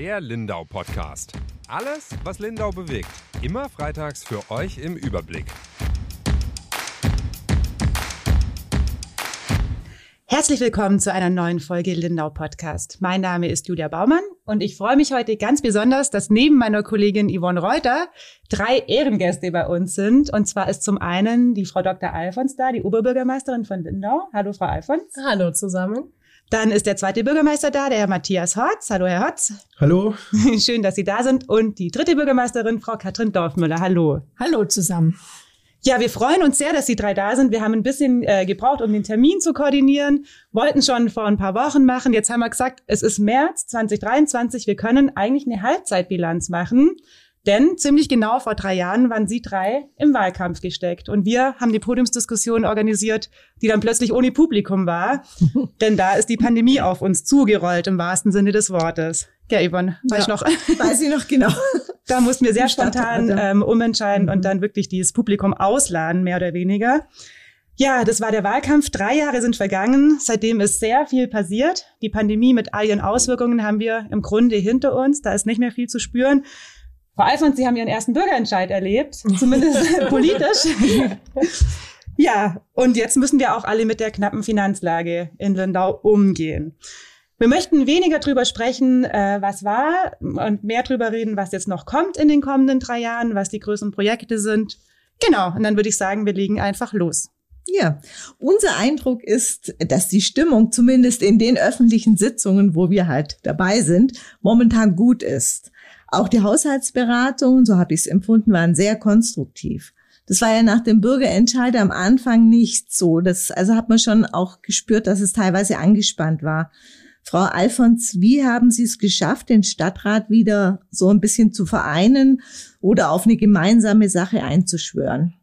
Der Lindau Podcast. Alles, was Lindau bewegt. Immer freitags für euch im Überblick. Herzlich willkommen zu einer neuen Folge Lindau Podcast. Mein Name ist Julia Baumann und ich freue mich heute ganz besonders, dass neben meiner Kollegin Yvonne Reuter drei Ehrengäste bei uns sind. Und zwar ist zum einen die Frau Dr. Alfons da, die Oberbürgermeisterin von Lindau. Hallo, Frau Alfons. Hallo zusammen. Dann ist der zweite Bürgermeister da, der Herr Matthias Hotz. Hallo, Herr Hotz. Hallo. Schön, dass Sie da sind. Und die dritte Bürgermeisterin, Frau Katrin Dorfmüller. Hallo. Hallo zusammen. Ja, wir freuen uns sehr, dass Sie drei da sind. Wir haben ein bisschen äh, gebraucht, um den Termin zu koordinieren, wollten schon vor ein paar Wochen machen. Jetzt haben wir gesagt, es ist März 2023. Wir können eigentlich eine Halbzeitbilanz machen. Denn ziemlich genau vor drei Jahren waren Sie drei im Wahlkampf gesteckt. Und wir haben die Podiumsdiskussion organisiert, die dann plötzlich ohne Publikum war. Denn da ist die Pandemie auf uns zugerollt, im wahrsten Sinne des Wortes. Ja, Yvonne, weiß ja, noch? Weiß ich noch genau. Da mussten wir sehr spontan ähm, umentscheiden mhm. und dann wirklich dieses Publikum ausladen, mehr oder weniger. Ja, das war der Wahlkampf. Drei Jahre sind vergangen. Seitdem ist sehr viel passiert. Die Pandemie mit all ihren Auswirkungen haben wir im Grunde hinter uns. Da ist nicht mehr viel zu spüren. Frau Alfons, Sie haben Ihren ersten Bürgerentscheid erlebt, zumindest politisch. ja, und jetzt müssen wir auch alle mit der knappen Finanzlage in Lindau umgehen. Wir möchten weniger drüber sprechen, äh, was war und mehr drüber reden, was jetzt noch kommt in den kommenden drei Jahren, was die größeren Projekte sind. Genau, und dann würde ich sagen, wir legen einfach los. Ja, unser Eindruck ist, dass die Stimmung zumindest in den öffentlichen Sitzungen, wo wir halt dabei sind, momentan gut ist. Auch die Haushaltsberatungen, so habe ich es empfunden, waren sehr konstruktiv. Das war ja nach dem Bürgerentscheid am Anfang nicht so. Das, also hat man schon auch gespürt, dass es teilweise angespannt war. Frau Alfons, wie haben Sie es geschafft, den Stadtrat wieder so ein bisschen zu vereinen oder auf eine gemeinsame Sache einzuschwören?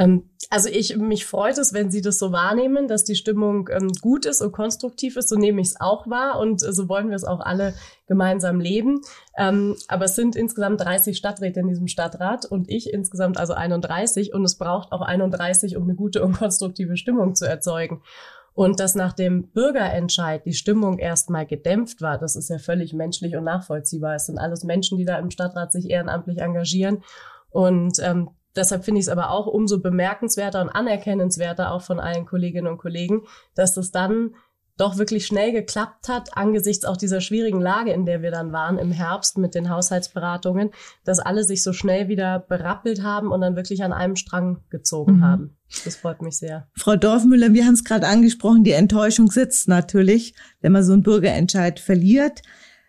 Ähm, also ich, mich freut es, wenn Sie das so wahrnehmen, dass die Stimmung ähm, gut ist und konstruktiv ist. So nehme ich es auch wahr und äh, so wollen wir es auch alle gemeinsam leben. Ähm, aber es sind insgesamt 30 Stadträte in diesem Stadtrat und ich insgesamt also 31 und es braucht auch 31, um eine gute und konstruktive Stimmung zu erzeugen. Und dass nach dem Bürgerentscheid die Stimmung erstmal gedämpft war, das ist ja völlig menschlich und nachvollziehbar. Es sind alles Menschen, die da im Stadtrat sich ehrenamtlich engagieren. Und ähm, Deshalb finde ich es aber auch umso bemerkenswerter und anerkennenswerter auch von allen Kolleginnen und Kollegen, dass das dann doch wirklich schnell geklappt hat, angesichts auch dieser schwierigen Lage, in der wir dann waren im Herbst mit den Haushaltsberatungen, dass alle sich so schnell wieder berappelt haben und dann wirklich an einem Strang gezogen mhm. haben. Das freut mich sehr. Frau Dorfmüller, wir haben es gerade angesprochen, die Enttäuschung sitzt natürlich, wenn man so einen Bürgerentscheid verliert.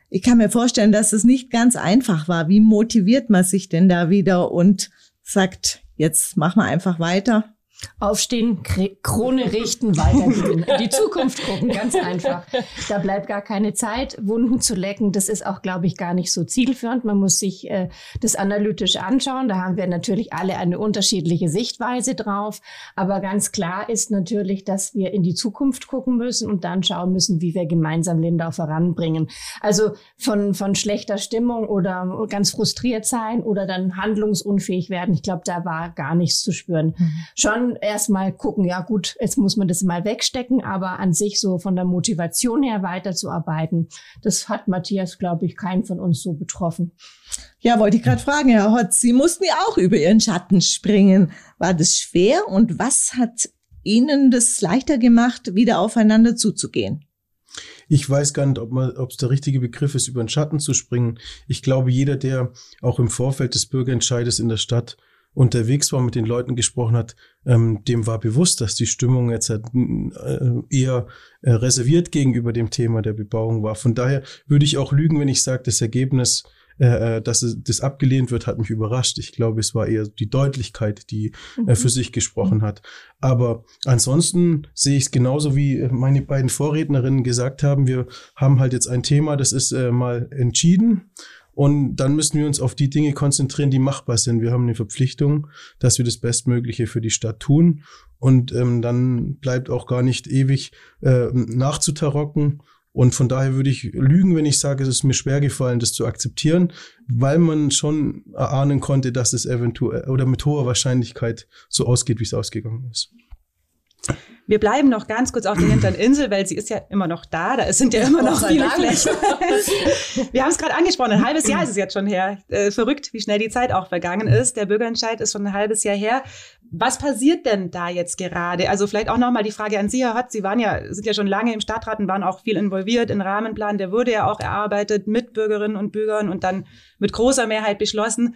Ich kann mir vorstellen, dass es nicht ganz einfach war. Wie motiviert man sich denn da wieder und sagt, jetzt machen wir einfach weiter. Aufstehen, Krone richten, weitergehen. Die Zukunft gucken, ganz einfach. Da bleibt gar keine Zeit, Wunden zu lecken. Das ist auch, glaube ich, gar nicht so zielführend. Man muss sich äh, das analytisch anschauen. Da haben wir natürlich alle eine unterschiedliche Sichtweise drauf. Aber ganz klar ist natürlich, dass wir in die Zukunft gucken müssen und dann schauen müssen, wie wir gemeinsam Lindau voranbringen. Also von, von schlechter Stimmung oder ganz frustriert sein oder dann handlungsunfähig werden. Ich glaube, da war gar nichts zu spüren. Mhm. Schon erstmal gucken, ja gut, jetzt muss man das mal wegstecken, aber an sich so von der Motivation her weiterzuarbeiten, das hat Matthias, glaube ich, keinen von uns so betroffen. Ja, wollte ich gerade fragen, Herr Hotz, Sie mussten ja auch über Ihren Schatten springen. War das schwer und was hat Ihnen das leichter gemacht, wieder aufeinander zuzugehen? Ich weiß gar nicht, ob es der richtige Begriff ist, über den Schatten zu springen. Ich glaube, jeder, der auch im Vorfeld des Bürgerentscheides in der Stadt unterwegs war, mit den Leuten gesprochen hat, ähm, dem war bewusst, dass die Stimmung jetzt halt, äh, eher äh, reserviert gegenüber dem Thema der Bebauung war. Von daher würde ich auch lügen, wenn ich sage, das Ergebnis, äh, äh dass es, das abgelehnt wird, hat mich überrascht. Ich glaube, es war eher die Deutlichkeit, die äh, für mhm. sich gesprochen hat. Aber ansonsten sehe ich es genauso, wie meine beiden Vorrednerinnen gesagt haben. Wir haben halt jetzt ein Thema, das ist äh, mal entschieden. Und dann müssen wir uns auf die Dinge konzentrieren, die machbar sind. Wir haben eine Verpflichtung, dass wir das Bestmögliche für die Stadt tun. Und ähm, dann bleibt auch gar nicht ewig äh, nachzutarocken. Und von daher würde ich lügen, wenn ich sage, es ist mir schwer gefallen, das zu akzeptieren, weil man schon erahnen konnte, dass es eventuell oder mit hoher Wahrscheinlichkeit so ausgeht, wie es ausgegangen ist. Wir bleiben noch ganz kurz auf der hinteren Insel, weil sie ist ja immer noch da. Da sind ja immer noch viele Flächen. Wir haben es gerade angesprochen, ein halbes Jahr ist es jetzt schon her. Äh, verrückt, wie schnell die Zeit auch vergangen ist. Der Bürgerentscheid ist schon ein halbes Jahr her. Was passiert denn da jetzt gerade? Also vielleicht auch nochmal die Frage an Sie, Herr Hott. Sie waren ja, sind ja schon lange im Stadtrat und waren auch viel involviert in Rahmenplan. Der wurde ja auch erarbeitet mit Bürgerinnen und Bürgern und dann mit großer Mehrheit beschlossen.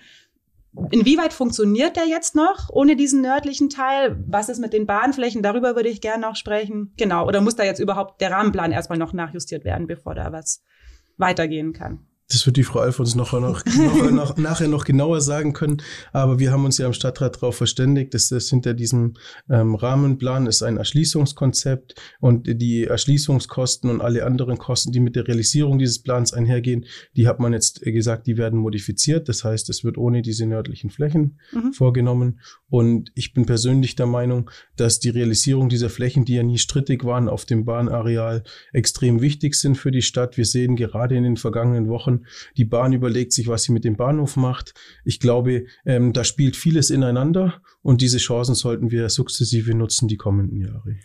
Inwieweit funktioniert der jetzt noch ohne diesen nördlichen Teil? Was ist mit den Bahnflächen? Darüber würde ich gerne noch sprechen. Genau. Oder muss da jetzt überhaupt der Rahmenplan erstmal noch nachjustiert werden, bevor da was weitergehen kann? Das wird die Frau Alfons noch, noch, noch, nachher noch genauer sagen können. Aber wir haben uns ja im Stadtrat darauf verständigt, dass das hinter diesem ähm, Rahmenplan ist ein Erschließungskonzept und die Erschließungskosten und alle anderen Kosten, die mit der Realisierung dieses Plans einhergehen, die hat man jetzt gesagt, die werden modifiziert. Das heißt, es wird ohne diese nördlichen Flächen mhm. vorgenommen. Und ich bin persönlich der Meinung, dass die Realisierung dieser Flächen, die ja nie strittig waren auf dem Bahnareal, extrem wichtig sind für die Stadt. Wir sehen gerade in den vergangenen Wochen, Bahn. Die Bahn überlegt sich, was sie mit dem Bahnhof macht. Ich glaube, ähm, da spielt vieles ineinander und diese Chancen sollten wir sukzessive nutzen die kommenden Jahre.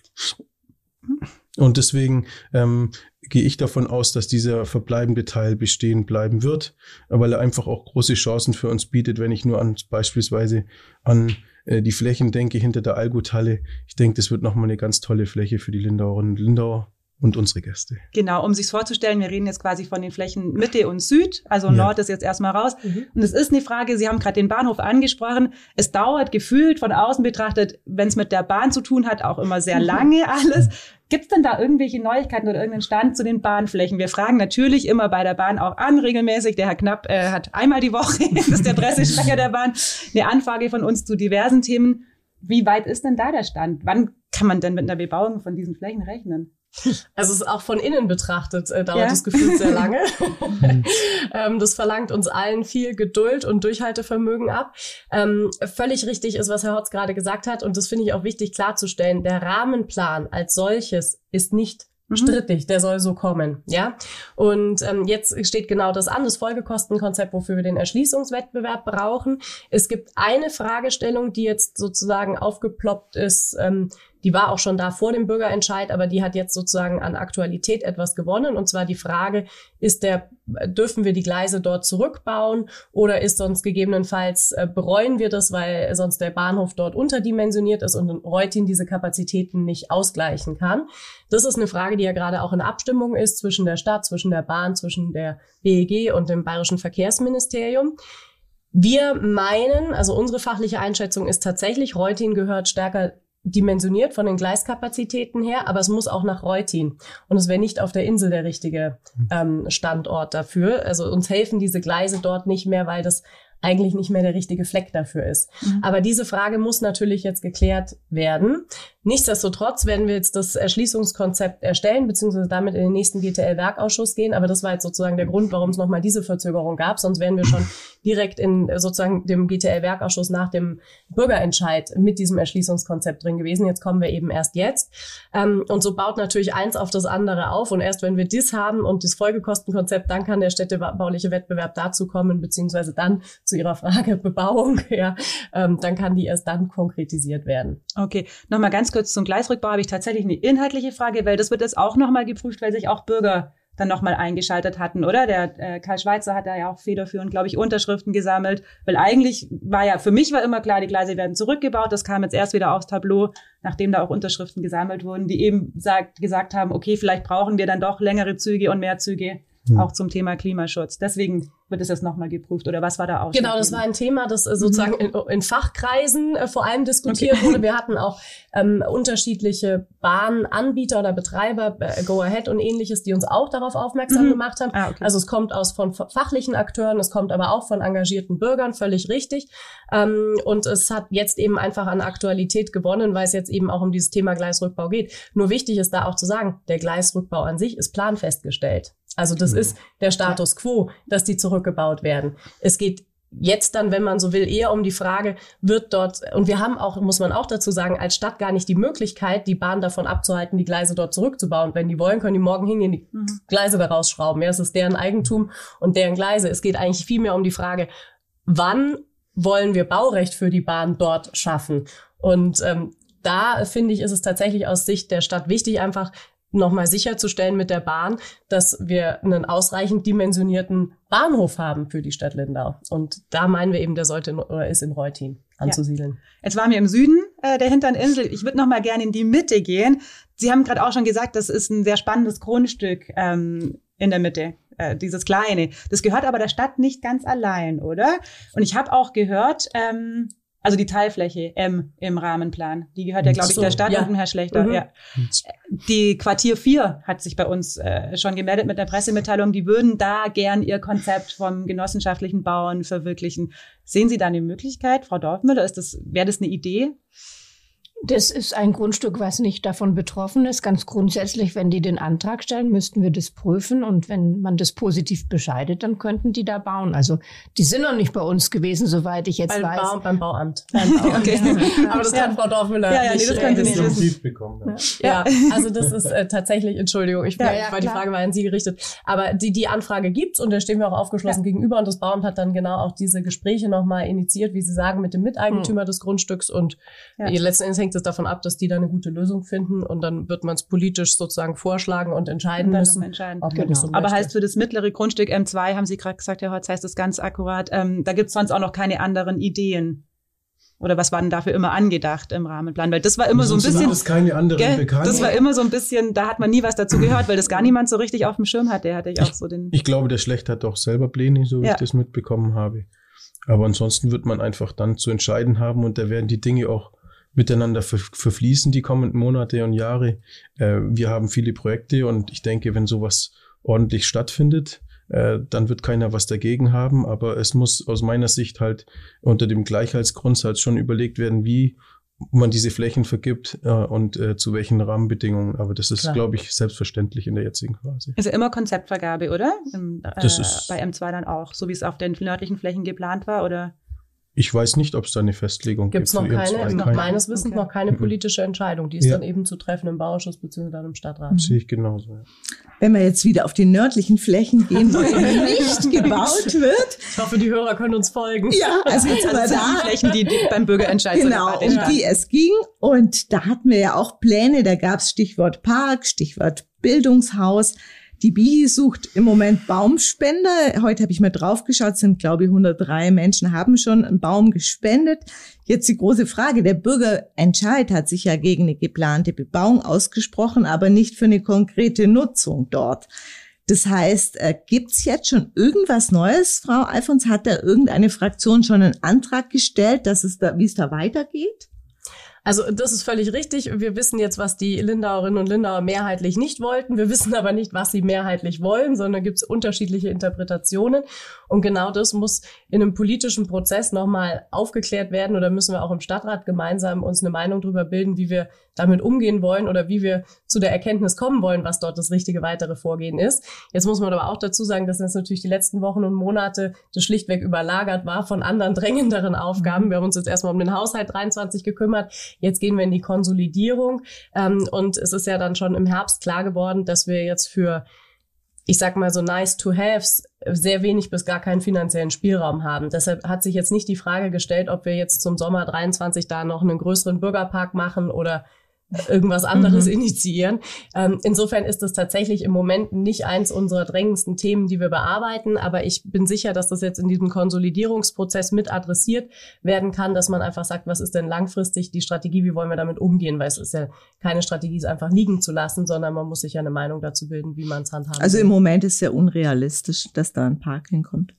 Und deswegen ähm, gehe ich davon aus, dass dieser verbleibende Teil bestehen bleiben wird, weil er einfach auch große Chancen für uns bietet, wenn ich nur an beispielsweise an äh, die Flächen denke hinter der Allguthalle. Ich denke, das wird nochmal eine ganz tolle Fläche für die Lindauerinnen und Lindauer und unsere Gäste. Genau, um sich vorzustellen, wir reden jetzt quasi von den Flächen Mitte und Süd, also ja. Nord ist jetzt erstmal raus. Mhm. Und es ist eine Frage, Sie haben gerade den Bahnhof angesprochen. Es dauert gefühlt von außen betrachtet, wenn es mit der Bahn zu tun hat, auch immer sehr lange alles. Gibt es denn da irgendwelche Neuigkeiten oder irgendeinen Stand zu den Bahnflächen? Wir fragen natürlich immer bei der Bahn auch an, regelmäßig. Der Herr Knapp äh, hat einmal die Woche, das ist der Pressesprecher der Bahn, eine Anfrage von uns zu diversen Themen. Wie weit ist denn da der Stand? Wann kann man denn mit einer Bebauung von diesen Flächen rechnen? Also es ist auch von innen betrachtet, äh, dauert ja. das Gefühl sehr lange. ähm, das verlangt uns allen viel Geduld und Durchhaltevermögen ab. Ähm, völlig richtig ist, was Herr Hotz gerade gesagt hat, und das finde ich auch wichtig klarzustellen. Der Rahmenplan als solches ist nicht mhm. strittig, der soll so kommen, ja. Und ähm, jetzt steht genau das an, das Folgekostenkonzept, wofür wir den Erschließungswettbewerb brauchen. Es gibt eine Fragestellung, die jetzt sozusagen aufgeploppt ist, ähm, die war auch schon da vor dem Bürgerentscheid, aber die hat jetzt sozusagen an Aktualität etwas gewonnen. Und zwar die Frage, ist der, dürfen wir die Gleise dort zurückbauen oder ist sonst gegebenenfalls, äh, bereuen wir das, weil sonst der Bahnhof dort unterdimensioniert ist und Reutin diese Kapazitäten nicht ausgleichen kann? Das ist eine Frage, die ja gerade auch in Abstimmung ist zwischen der Stadt, zwischen der Bahn, zwischen der BEG und dem Bayerischen Verkehrsministerium. Wir meinen, also unsere fachliche Einschätzung ist tatsächlich, Reutin gehört stärker dimensioniert von den Gleiskapazitäten her, aber es muss auch nach Reutin. Und es wäre nicht auf der Insel der richtige ähm, Standort dafür. Also uns helfen diese Gleise dort nicht mehr, weil das eigentlich nicht mehr der richtige Fleck dafür ist. Mhm. Aber diese Frage muss natürlich jetzt geklärt werden. Nichtsdestotrotz werden wir jetzt das Erschließungskonzept erstellen, beziehungsweise damit in den nächsten GTL-Werkausschuss gehen. Aber das war jetzt sozusagen der Grund, warum es nochmal diese Verzögerung gab. Sonst wären wir schon direkt in sozusagen dem GTL-Werkausschuss nach dem Bürgerentscheid mit diesem Erschließungskonzept drin gewesen. Jetzt kommen wir eben erst jetzt. Ähm, und so baut natürlich eins auf das andere auf. Und erst wenn wir das haben und das Folgekostenkonzept, dann kann der städtebauliche Wettbewerb dazu kommen, beziehungsweise dann zu Ihrer Frage Bebauung, ja, ähm, dann kann die erst dann konkretisiert werden. Okay, nochmal ganz kurz zum Gleisrückbau habe ich tatsächlich eine inhaltliche Frage, weil das wird jetzt auch nochmal geprüft, weil sich auch Bürger dann nochmal eingeschaltet hatten, oder? Der äh, Karl Schweizer hat da ja auch federführend, glaube ich, Unterschriften gesammelt, weil eigentlich war ja, für mich war immer klar, die Gleise werden zurückgebaut. Das kam jetzt erst wieder aufs Tableau, nachdem da auch Unterschriften gesammelt wurden, die eben sagt, gesagt haben, okay, vielleicht brauchen wir dann doch längere Züge und mehr Züge, auch zum Thema Klimaschutz. Deswegen wird es jetzt nochmal geprüft oder was war da auch? Genau, das war ein Thema, das äh, sozusagen mhm. in, in, Fachkreisen äh, vor allem diskutiert okay. wurde. Wir hatten auch ähm, unterschiedliche Bahnanbieter oder Betreiber, äh, Go Ahead und ähnliches, die uns auch darauf aufmerksam mhm. gemacht haben. Ah, okay. Also es kommt aus von fachlichen Akteuren, es kommt aber auch von engagierten Bürgern, völlig richtig. Ähm, und es hat jetzt eben einfach an Aktualität gewonnen, weil es jetzt eben auch um dieses Thema Gleisrückbau geht. Nur wichtig ist da auch zu sagen, der Gleisrückbau an sich ist planfestgestellt. Also das mhm. ist der Status quo, dass die zurückgebaut werden. Es geht jetzt dann, wenn man so will, eher um die Frage, wird dort, und wir haben auch, muss man auch dazu sagen, als Stadt gar nicht die Möglichkeit, die Bahn davon abzuhalten, die Gleise dort zurückzubauen. Wenn die wollen, können die morgen hingehen, die mhm. Gleise da rausschrauben. Ja, es ist deren Eigentum und deren Gleise. Es geht eigentlich viel mehr um die Frage, wann wollen wir Baurecht für die Bahn dort schaffen? Und ähm, da finde ich, ist es tatsächlich aus Sicht der Stadt wichtig, einfach nochmal sicherzustellen mit der Bahn, dass wir einen ausreichend dimensionierten Bahnhof haben für die Stadt Lindau. Und da meinen wir eben, der sollte oder ist in Reutin anzusiedeln. Ja. Jetzt waren wir im Süden äh, der hinteren Insel. Ich würde noch mal gerne in die Mitte gehen. Sie haben gerade auch schon gesagt, das ist ein sehr spannendes Grundstück ähm, in der Mitte, äh, dieses kleine. Das gehört aber der Stadt nicht ganz allein, oder? Und ich habe auch gehört, ähm, also die Teilfläche M im Rahmenplan, die gehört ja, glaube ich, so, der Stadt ja. und dem Herr Schlechter. Mhm. Ja. Die Quartier 4 hat sich bei uns äh, schon gemeldet mit der Pressemitteilung, die würden da gern ihr Konzept vom genossenschaftlichen Bauen verwirklichen. Sehen Sie da eine Möglichkeit, Frau Dorfmüller? Ist das, wäre das eine Idee? Das ist ein Grundstück, was nicht davon betroffen ist. Ganz grundsätzlich, wenn die den Antrag stellen, müssten wir das prüfen. Und wenn man das positiv bescheidet, dann könnten die da bauen. Also die sind noch nicht bei uns gewesen, soweit ich jetzt beim weiß. Bau, beim Bauamt. Beim Bauamt. okay. Ja. Aber das kann Frau Dorfmüller ja, ja, nee, das können Sie nicht. Bekommen, ja. ja, also das ist äh, tatsächlich, Entschuldigung, ich, ja, ja, weil die Frage war an Sie gerichtet. Aber die, die Anfrage gibt's und da stehen wir auch aufgeschlossen gegenüber. Und das Bauamt hat dann genau auch diese Gespräche nochmal initiiert, wie Sie sagen, mit dem Miteigentümer hm. des Grundstücks. Und letzten Endes hängt es davon ab, dass die da eine gute Lösung finden und dann wird man es politisch sozusagen vorschlagen und entscheiden müssen. Entscheiden. Genau. So Aber heißt für das mittlere Grundstück M2, haben Sie gerade gesagt, Herr Holz, heißt das ganz akkurat, ähm, da gibt es sonst auch noch keine anderen Ideen. Oder was war denn dafür immer angedacht im Rahmenplan? Weil das war immer so ein bisschen. Das keine anderen gell, Das war immer so ein bisschen, da hat man nie was dazu gehört, weil das gar niemand so richtig auf dem Schirm hatte. hatte ich auch so den. Ich glaube, der Schlecht hat doch selber Pläne, so wie ja. ich das mitbekommen habe. Aber ansonsten wird man einfach dann zu entscheiden haben und da werden die Dinge auch miteinander ver verfließen die kommenden Monate und Jahre. Äh, wir haben viele Projekte und ich denke, wenn sowas ordentlich stattfindet, äh, dann wird keiner was dagegen haben. Aber es muss aus meiner Sicht halt unter dem Gleichheitsgrundsatz schon überlegt werden, wie man diese Flächen vergibt äh, und äh, zu welchen Rahmenbedingungen. Aber das ist, glaube ich, selbstverständlich in der jetzigen Phase. Ist ja immer Konzeptvergabe, oder? Im, äh, das ist bei M2 dann auch, so wie es auf den nördlichen Flächen geplant war, oder? Ich weiß nicht, ob es da eine Festlegung Gibt's gibt. Gibt es noch keine, noch meines Wissens okay. noch keine politische Entscheidung. Die ist ja. dann eben zu treffen im Bauausschuss bzw. dann im Stadtrat. Das sehe ich genauso. Ja. Wenn wir jetzt wieder auf die nördlichen Flächen gehen, wo nicht gebaut wird. Ich hoffe, die Hörer können uns folgen. Ja, also jetzt also sind da. Die Flächen, die, die beim Bürgerentscheid Genau, um die es ging. Und da hatten wir ja auch Pläne. Da gab es Stichwort Park, Stichwort Bildungshaus. Die BIHI sucht im Moment Baumspender. Heute habe ich mal draufgeschaut, sind glaube ich 103 Menschen haben schon einen Baum gespendet. Jetzt die große Frage, der Bürgerentscheid hat sich ja gegen eine geplante Bebauung ausgesprochen, aber nicht für eine konkrete Nutzung dort. Das heißt, äh, gibt's jetzt schon irgendwas Neues, Frau Alfons? Hat da irgendeine Fraktion schon einen Antrag gestellt, dass es da, wie es da weitergeht? Also das ist völlig richtig. Wir wissen jetzt, was die Lindauerinnen und Lindauer mehrheitlich nicht wollten. Wir wissen aber nicht, was sie mehrheitlich wollen, sondern gibt es unterschiedliche Interpretationen. Und genau das muss in einem politischen Prozess nochmal aufgeklärt werden oder müssen wir auch im Stadtrat gemeinsam uns eine Meinung darüber bilden, wie wir damit umgehen wollen oder wie wir zu der Erkenntnis kommen wollen, was dort das richtige weitere Vorgehen ist. Jetzt muss man aber auch dazu sagen, dass das natürlich die letzten Wochen und Monate das schlichtweg überlagert war von anderen drängenderen Aufgaben. Wir haben uns jetzt erstmal um den Haushalt 23 gekümmert. Jetzt gehen wir in die Konsolidierung. Ähm, und es ist ja dann schon im Herbst klar geworden, dass wir jetzt für ich sag mal so nice to haves sehr wenig bis gar keinen finanziellen Spielraum haben. Deshalb hat sich jetzt nicht die Frage gestellt, ob wir jetzt zum Sommer 23 da noch einen größeren Bürgerpark machen oder irgendwas anderes mhm. initiieren. Ähm, insofern ist das tatsächlich im Moment nicht eins unserer drängendsten Themen, die wir bearbeiten, aber ich bin sicher, dass das jetzt in diesem Konsolidierungsprozess mit adressiert werden kann, dass man einfach sagt, was ist denn langfristig die Strategie, wie wollen wir damit umgehen, weil es ist ja keine Strategie, es einfach liegen zu lassen, sondern man muss sich ja eine Meinung dazu bilden, wie man es handhabt. Also im Moment ist es ja unrealistisch, dass da ein Park hinkommt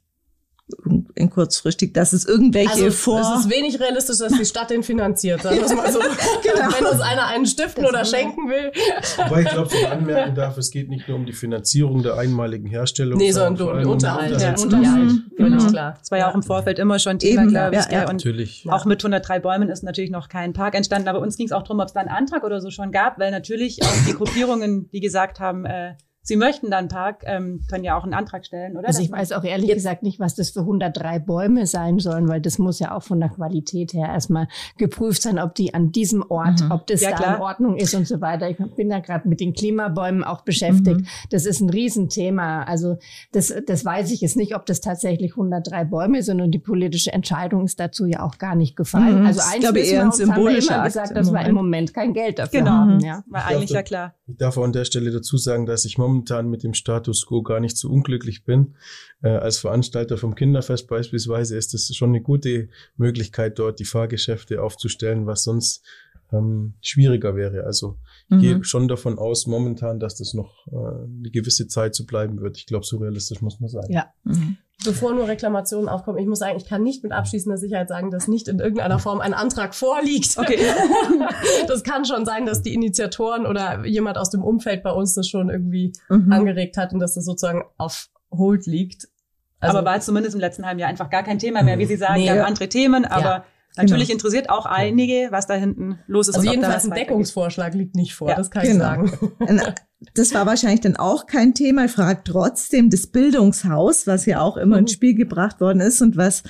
in kurzfristig, dass es irgendwelche also, vor. Es ist wenig realistisch, dass die Stadt den finanziert. Sagen wir mal so. genau. Wenn uns einer einen stiften das oder schenken will. Wobei ich glaube, so anmerken darf, es geht nicht nur um die Finanzierung der einmaligen Herstellung. Nee, sondern um den Unterhalt. Ja, Unterhalt. Mhm. Völlig mhm. klar. Das war ja auch im Vorfeld immer schon Thema, glaube ich. Ja, ja. Und natürlich. Auch mit 103 Bäumen ist natürlich noch kein Park entstanden. Aber uns ging es auch darum, ob es da einen Antrag oder so schon gab, weil natürlich auch die Gruppierungen, die gesagt haben, äh, Sie möchten dann Park, ähm, können ja auch einen Antrag stellen, oder? Also ich weiß auch ehrlich gesagt nicht, was das für 103 Bäume sein sollen, weil das muss ja auch von der Qualität her erstmal geprüft sein, ob die an diesem Ort, mhm. ob das ja, da klar. in Ordnung ist und so weiter. Ich bin ja gerade mit den Klimabäumen auch beschäftigt. Mhm. Das ist ein Riesenthema. Also das, das weiß ich jetzt nicht, ob das tatsächlich 103 Bäume sind und die politische Entscheidung ist dazu ja auch gar nicht gefallen. Mhm. Also eins glaube, eher ein symbolischer haben wir immer gesagt, dass wir im Moment kein Geld dafür genau. haben. Ja. War eigentlich ja klar. Ich darf an der Stelle dazu sagen, dass ich momentan mit dem Status quo gar nicht so unglücklich bin. Äh, als Veranstalter vom Kinderfest beispielsweise ist es schon eine gute Möglichkeit, dort die Fahrgeschäfte aufzustellen, was sonst ähm, schwieriger wäre. Also ich mhm. gehe schon davon aus momentan, dass das noch äh, eine gewisse Zeit so bleiben wird. Ich glaube, so realistisch muss man sein. Ja. Mhm. Bevor nur Reklamationen aufkommen, ich muss sagen, ich kann nicht mit abschließender Sicherheit sagen, dass nicht in irgendeiner Form ein Antrag vorliegt. Okay. das kann schon sein, dass die Initiatoren oder jemand aus dem Umfeld bei uns das schon irgendwie mhm. angeregt hat und dass das sozusagen auf Hold liegt. Also, aber war zumindest im letzten halben Jahr einfach gar kein Thema mehr, wie Sie sagen, nee. gab andere Themen, aber ja. Natürlich genau. interessiert auch einige, was da hinten los ist. Also jedenfalls ein Deckungsvorschlag liegt nicht vor, ja, das kann genau. ich sagen. Das war wahrscheinlich dann auch kein Thema. Ich frage trotzdem das Bildungshaus, was ja auch immer mhm. ins Spiel gebracht worden ist und was,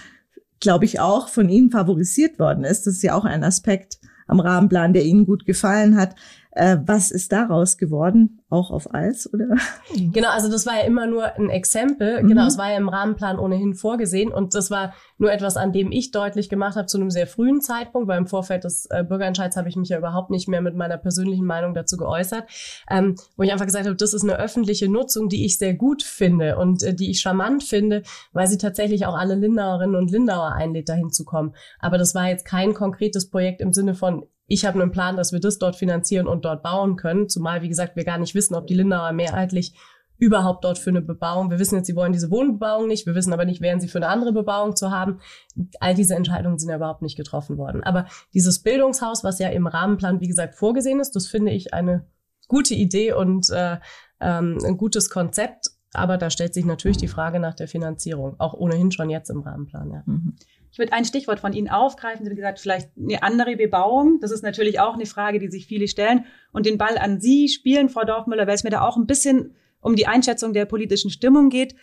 glaube ich, auch von Ihnen favorisiert worden ist. Das ist ja auch ein Aspekt am Rahmenplan, der Ihnen gut gefallen hat. Äh, was ist daraus geworden? Auch auf Eis, oder? Genau, also das war ja immer nur ein Exempel. Mhm. Genau, es war ja im Rahmenplan ohnehin vorgesehen und das war nur etwas, an dem ich deutlich gemacht habe zu einem sehr frühen Zeitpunkt, weil im Vorfeld des äh, Bürgerentscheids habe ich mich ja überhaupt nicht mehr mit meiner persönlichen Meinung dazu geäußert, ähm, wo ich einfach gesagt habe, das ist eine öffentliche Nutzung, die ich sehr gut finde und äh, die ich charmant finde, weil sie tatsächlich auch alle Lindauerinnen und Lindauer einlädt, dahin zu kommen. Aber das war jetzt kein konkretes Projekt im Sinne von, ich habe einen Plan, dass wir das dort finanzieren und dort bauen können. Zumal, wie gesagt, wir gar nicht wissen, ob die Lindauer mehrheitlich überhaupt dort für eine Bebauung. Wir wissen jetzt, sie wollen diese Wohnbebauung nicht. Wir wissen aber nicht, wären sie für eine andere Bebauung zu haben. All diese Entscheidungen sind ja überhaupt nicht getroffen worden. Aber dieses Bildungshaus, was ja im Rahmenplan, wie gesagt, vorgesehen ist, das finde ich eine gute Idee und äh, ähm, ein gutes Konzept. Aber da stellt sich natürlich die Frage nach der Finanzierung, auch ohnehin schon jetzt im Rahmenplan. Ja. Mhm. Ich würde ein Stichwort von Ihnen aufgreifen. Sie haben gesagt, vielleicht eine andere Bebauung. Das ist natürlich auch eine Frage, die sich viele stellen. Und den Ball an Sie spielen, Frau Dorfmüller, weil es mir da auch ein bisschen um die Einschätzung der politischen Stimmung geht.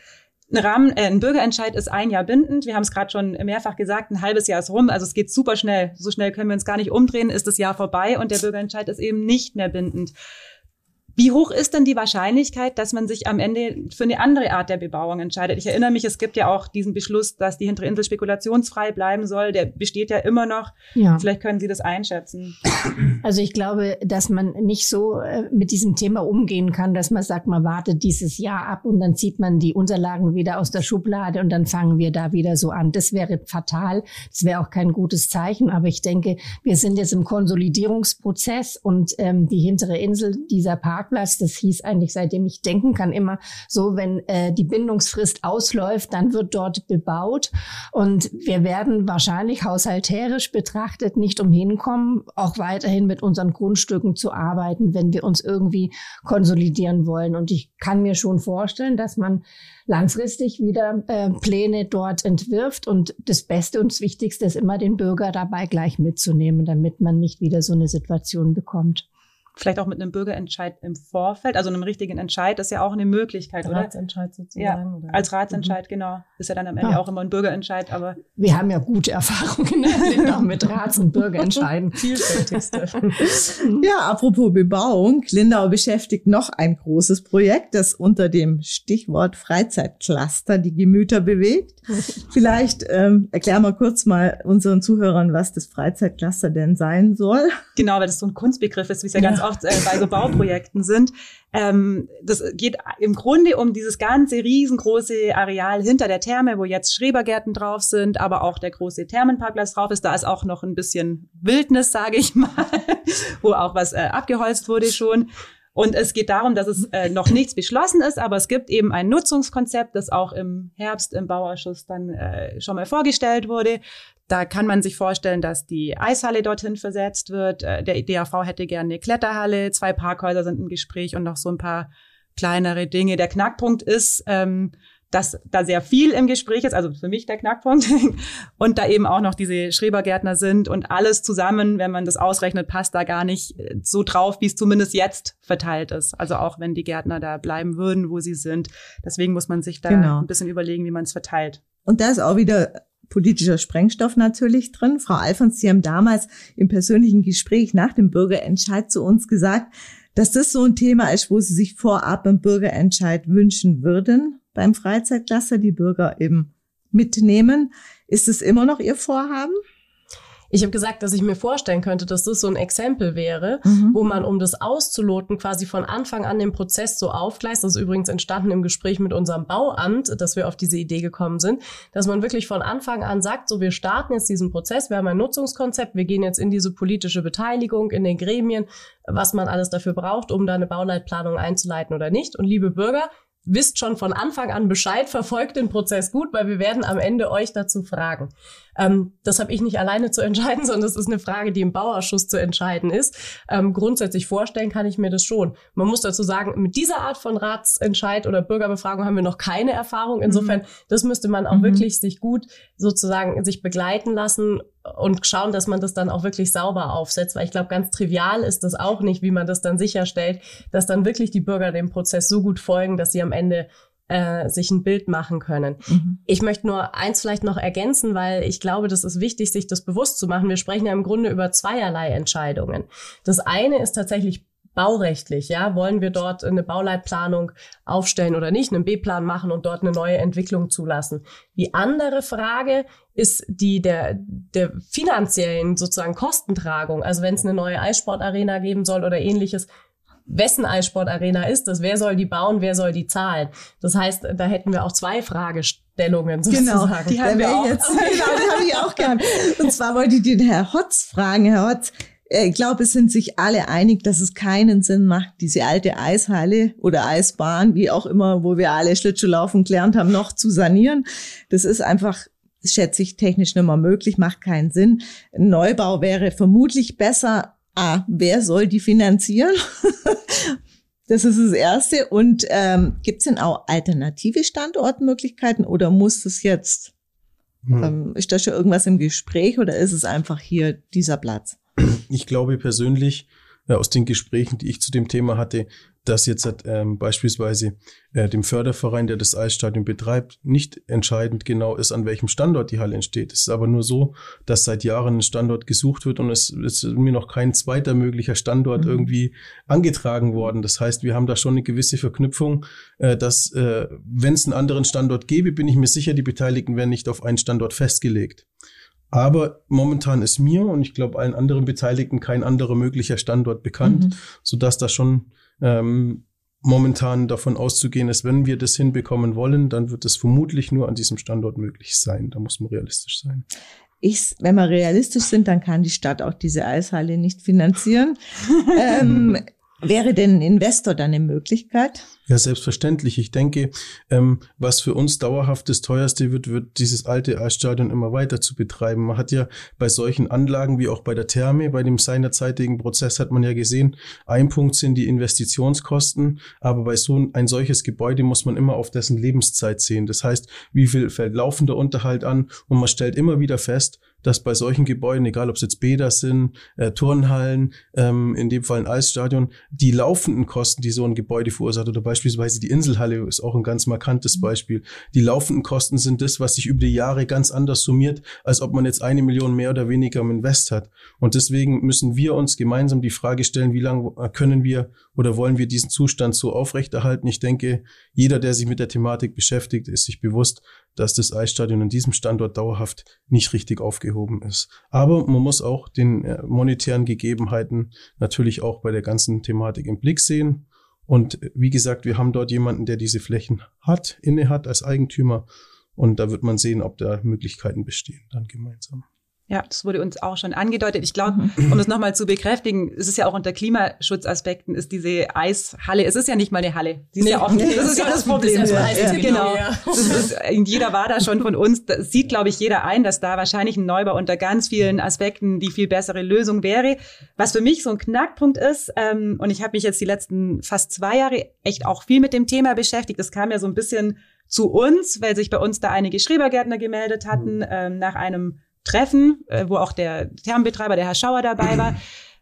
Ein, Rahmen, äh, ein Bürgerentscheid ist ein Jahr bindend. Wir haben es gerade schon mehrfach gesagt, ein halbes Jahr ist rum. Also es geht super schnell. So schnell können wir uns gar nicht umdrehen, ist das Jahr vorbei und der Bürgerentscheid ist eben nicht mehr bindend. Wie hoch ist denn die Wahrscheinlichkeit, dass man sich am Ende für eine andere Art der Bebauung entscheidet? Ich erinnere mich, es gibt ja auch diesen Beschluss, dass die hintere Insel spekulationsfrei bleiben soll. Der besteht ja immer noch. Ja. Vielleicht können Sie das einschätzen. Also ich glaube, dass man nicht so äh, mit diesem Thema umgehen kann, dass man sagt, man wartet dieses Jahr ab und dann zieht man die Unterlagen wieder aus der Schublade und dann fangen wir da wieder so an. Das wäre fatal. Das wäre auch kein gutes Zeichen. Aber ich denke, wir sind jetzt im Konsolidierungsprozess und ähm, die hintere Insel, dieser Park Parkplatz. Das hieß eigentlich, seitdem ich denken kann, immer so, wenn äh, die Bindungsfrist ausläuft, dann wird dort bebaut. Und wir werden wahrscheinlich haushalterisch betrachtet nicht umhin kommen, auch weiterhin mit unseren Grundstücken zu arbeiten, wenn wir uns irgendwie konsolidieren wollen. Und ich kann mir schon vorstellen, dass man langfristig wieder äh, Pläne dort entwirft. Und das Beste und das Wichtigste ist immer, den Bürger dabei gleich mitzunehmen, damit man nicht wieder so eine Situation bekommt vielleicht auch mit einem Bürgerentscheid im Vorfeld, also einem richtigen Entscheid, ist ja auch eine Möglichkeit, oder? Ratsentscheid sozusagen. Ja, oder? als Ratsentscheid, mhm. genau. Ist ja dann am Ende ja. auch immer ein Bürgerentscheid, aber. Wir haben ja gute Erfahrungen ne? auch mit Rats- und Bürgerentscheiden. Vielfältigste. ja, apropos Bebauung. Lindau beschäftigt noch ein großes Projekt, das unter dem Stichwort Freizeitcluster die Gemüter bewegt. Vielleicht ähm, erklär mal kurz mal unseren Zuhörern, was das Freizeitcluster denn sein soll. Genau, weil das so ein Kunstbegriff ist, wie es ja, ja. ganz oft äh, bei so Bauprojekten sind. Ähm, das geht im Grunde um dieses ganze riesengroße Areal hinter der Therme, wo jetzt Schrebergärten drauf sind, aber auch der große Thermenparkplatz drauf ist. Da ist auch noch ein bisschen Wildnis, sage ich mal, wo auch was äh, abgeholzt wurde schon. Und es geht darum, dass es äh, noch nichts beschlossen ist, aber es gibt eben ein Nutzungskonzept, das auch im Herbst im Bauausschuss dann äh, schon mal vorgestellt wurde. Da kann man sich vorstellen, dass die Eishalle dorthin versetzt wird. Äh, der DAV hätte gerne eine Kletterhalle, zwei Parkhäuser sind im Gespräch und noch so ein paar kleinere Dinge. Der Knackpunkt ist, ähm, dass da sehr viel im Gespräch ist, also für mich der Knackpunkt. Und da eben auch noch diese Schrebergärtner sind und alles zusammen, wenn man das ausrechnet, passt da gar nicht äh, so drauf, wie es zumindest jetzt verteilt ist. Also auch wenn die Gärtner da bleiben würden, wo sie sind. Deswegen muss man sich da genau. ein bisschen überlegen, wie man es verteilt. Und da ist auch wieder politischer Sprengstoff natürlich drin. Frau Alfons, Sie haben damals im persönlichen Gespräch nach dem Bürgerentscheid zu uns gesagt, dass das so ein Thema ist, wo Sie sich vorab einen Bürgerentscheid wünschen würden beim Freizeitcluster, die Bürger eben mitnehmen. Ist es immer noch Ihr Vorhaben? Ich habe gesagt, dass ich mir vorstellen könnte, dass das so ein Exempel wäre, mhm. wo man, um das auszuloten, quasi von Anfang an den Prozess so aufgleist. Das ist übrigens entstanden im Gespräch mit unserem Bauamt, dass wir auf diese Idee gekommen sind, dass man wirklich von Anfang an sagt, so wir starten jetzt diesen Prozess, wir haben ein Nutzungskonzept, wir gehen jetzt in diese politische Beteiligung in den Gremien, was man alles dafür braucht, um da eine Bauleitplanung einzuleiten oder nicht. Und liebe Bürger, wisst schon von Anfang an Bescheid, verfolgt den Prozess gut, weil wir werden am Ende euch dazu fragen. Ähm, das habe ich nicht alleine zu entscheiden, sondern das ist eine Frage, die im Bauausschuss zu entscheiden ist. Ähm, grundsätzlich vorstellen kann ich mir das schon. Man muss dazu sagen, mit dieser Art von Ratsentscheid oder Bürgerbefragung haben wir noch keine Erfahrung. Insofern, mhm. das müsste man auch mhm. wirklich sich gut sozusagen sich begleiten lassen und schauen, dass man das dann auch wirklich sauber aufsetzt, weil ich glaube, ganz trivial ist das auch nicht, wie man das dann sicherstellt, dass dann wirklich die Bürger dem Prozess so gut folgen, dass sie am Ende äh, sich ein Bild machen können. Mhm. Ich möchte nur eins vielleicht noch ergänzen, weil ich glaube, das ist wichtig, sich das bewusst zu machen. Wir sprechen ja im Grunde über zweierlei Entscheidungen. Das eine ist tatsächlich baurechtlich, ja, wollen wir dort eine Bauleitplanung aufstellen oder nicht, einen B-Plan machen und dort eine neue Entwicklung zulassen. Die andere Frage ist die der, der finanziellen sozusagen Kostentragung. Also wenn es eine neue Eissportarena geben soll oder ähnliches, wessen Eissportarena ist das? Wer soll die bauen? Wer soll die zahlen? Das heißt, da hätten wir auch zwei Fragestellungen genau, sozusagen. Genau, die haben wir auch. Jetzt, genau, die habe ich auch gern. Und zwar wollte ich den Herr Hotz fragen. Herr Hotz, äh, ich glaube, es sind sich alle einig, dass es keinen Sinn macht, diese alte Eishalle oder Eisbahn, wie auch immer, wo wir alle Schlittschuhlaufen gelernt haben, noch zu sanieren. Das ist einfach, schätze ich, technisch nicht mehr möglich, macht keinen Sinn. Ein Neubau wäre vermutlich besser. Ah, wer soll die finanzieren? das ist das Erste. Und ähm, gibt es denn auch alternative Standortmöglichkeiten oder muss das jetzt, hm. ähm, ist da schon irgendwas im Gespräch oder ist es einfach hier dieser Platz? Ich glaube persönlich, äh, aus den Gesprächen, die ich zu dem Thema hatte, dass jetzt ähm, beispielsweise äh, dem Förderverein, der das Eisstadion betreibt, nicht entscheidend genau ist, an welchem Standort die Halle entsteht. Es ist aber nur so, dass seit Jahren ein Standort gesucht wird und es ist mir noch kein zweiter möglicher Standort mhm. irgendwie angetragen worden. Das heißt, wir haben da schon eine gewisse Verknüpfung, äh, dass äh, wenn es einen anderen Standort gäbe, bin ich mir sicher, die Beteiligten werden nicht auf einen Standort festgelegt. Aber momentan ist mir und ich glaube allen anderen Beteiligten kein anderer möglicher Standort bekannt, mhm. sodass da schon ähm, momentan davon auszugehen ist, wenn wir das hinbekommen wollen, dann wird es vermutlich nur an diesem Standort möglich sein. Da muss man realistisch sein. Ich, wenn wir realistisch sind, dann kann die Stadt auch diese Eishalle nicht finanzieren. ähm, Wäre denn ein Investor dann eine Möglichkeit? Ja, selbstverständlich. Ich denke, ähm, was für uns dauerhaft das teuerste wird, wird dieses alte Eisstadion immer weiter zu betreiben. Man hat ja bei solchen Anlagen wie auch bei der Therme, bei dem seinerzeitigen Prozess hat man ja gesehen, ein Punkt sind die Investitionskosten, aber bei so ein solches Gebäude muss man immer auf dessen Lebenszeit sehen. Das heißt, wie viel fällt laufender Unterhalt an und man stellt immer wieder fest, dass bei solchen Gebäuden, egal ob es jetzt Bäder sind, äh, Turnhallen, ähm, in dem Fall ein Eisstadion, die laufenden Kosten, die so ein Gebäude verursacht, oder beispielsweise die Inselhalle ist auch ein ganz markantes mhm. Beispiel. Die laufenden Kosten sind das, was sich über die Jahre ganz anders summiert, als ob man jetzt eine Million mehr oder weniger im Invest hat. Und deswegen müssen wir uns gemeinsam die Frage stellen, wie lange können wir oder wollen wir diesen Zustand so aufrechterhalten? Ich denke, jeder, der sich mit der Thematik beschäftigt, ist sich bewusst, dass das Eisstadion an diesem Standort dauerhaft nicht richtig aufgehoben ist. Aber man muss auch den äh, monetären Gegebenheiten natürlich auch bei der ganzen Thematik im Blick sehen. Und äh, wie gesagt, wir haben dort jemanden, der diese Flächen hat, inne hat als Eigentümer. Und da wird man sehen, ob da Möglichkeiten bestehen, dann gemeinsam. Ja, das wurde uns auch schon angedeutet. Ich glaube, mhm. um das nochmal zu bekräftigen, es ist ja auch unter Klimaschutzaspekten ist diese Eishalle, es ist ja nicht mal eine Halle. Sie ist nee, ja offen. Nee, das ist ja das Problem. Das ja, ja, genau. Ja. Das ist, jeder war da schon von uns. Das sieht, glaube ich, jeder ein, dass da wahrscheinlich ein Neubau unter ganz vielen Aspekten die viel bessere Lösung wäre. Was für mich so ein Knackpunkt ist, ähm, und ich habe mich jetzt die letzten fast zwei Jahre echt auch viel mit dem Thema beschäftigt. Das kam ja so ein bisschen zu uns, weil sich bei uns da einige Schrebergärtner gemeldet hatten, ähm, nach einem Treffen, äh, wo auch der Thermenbetreiber, der Herr Schauer dabei war.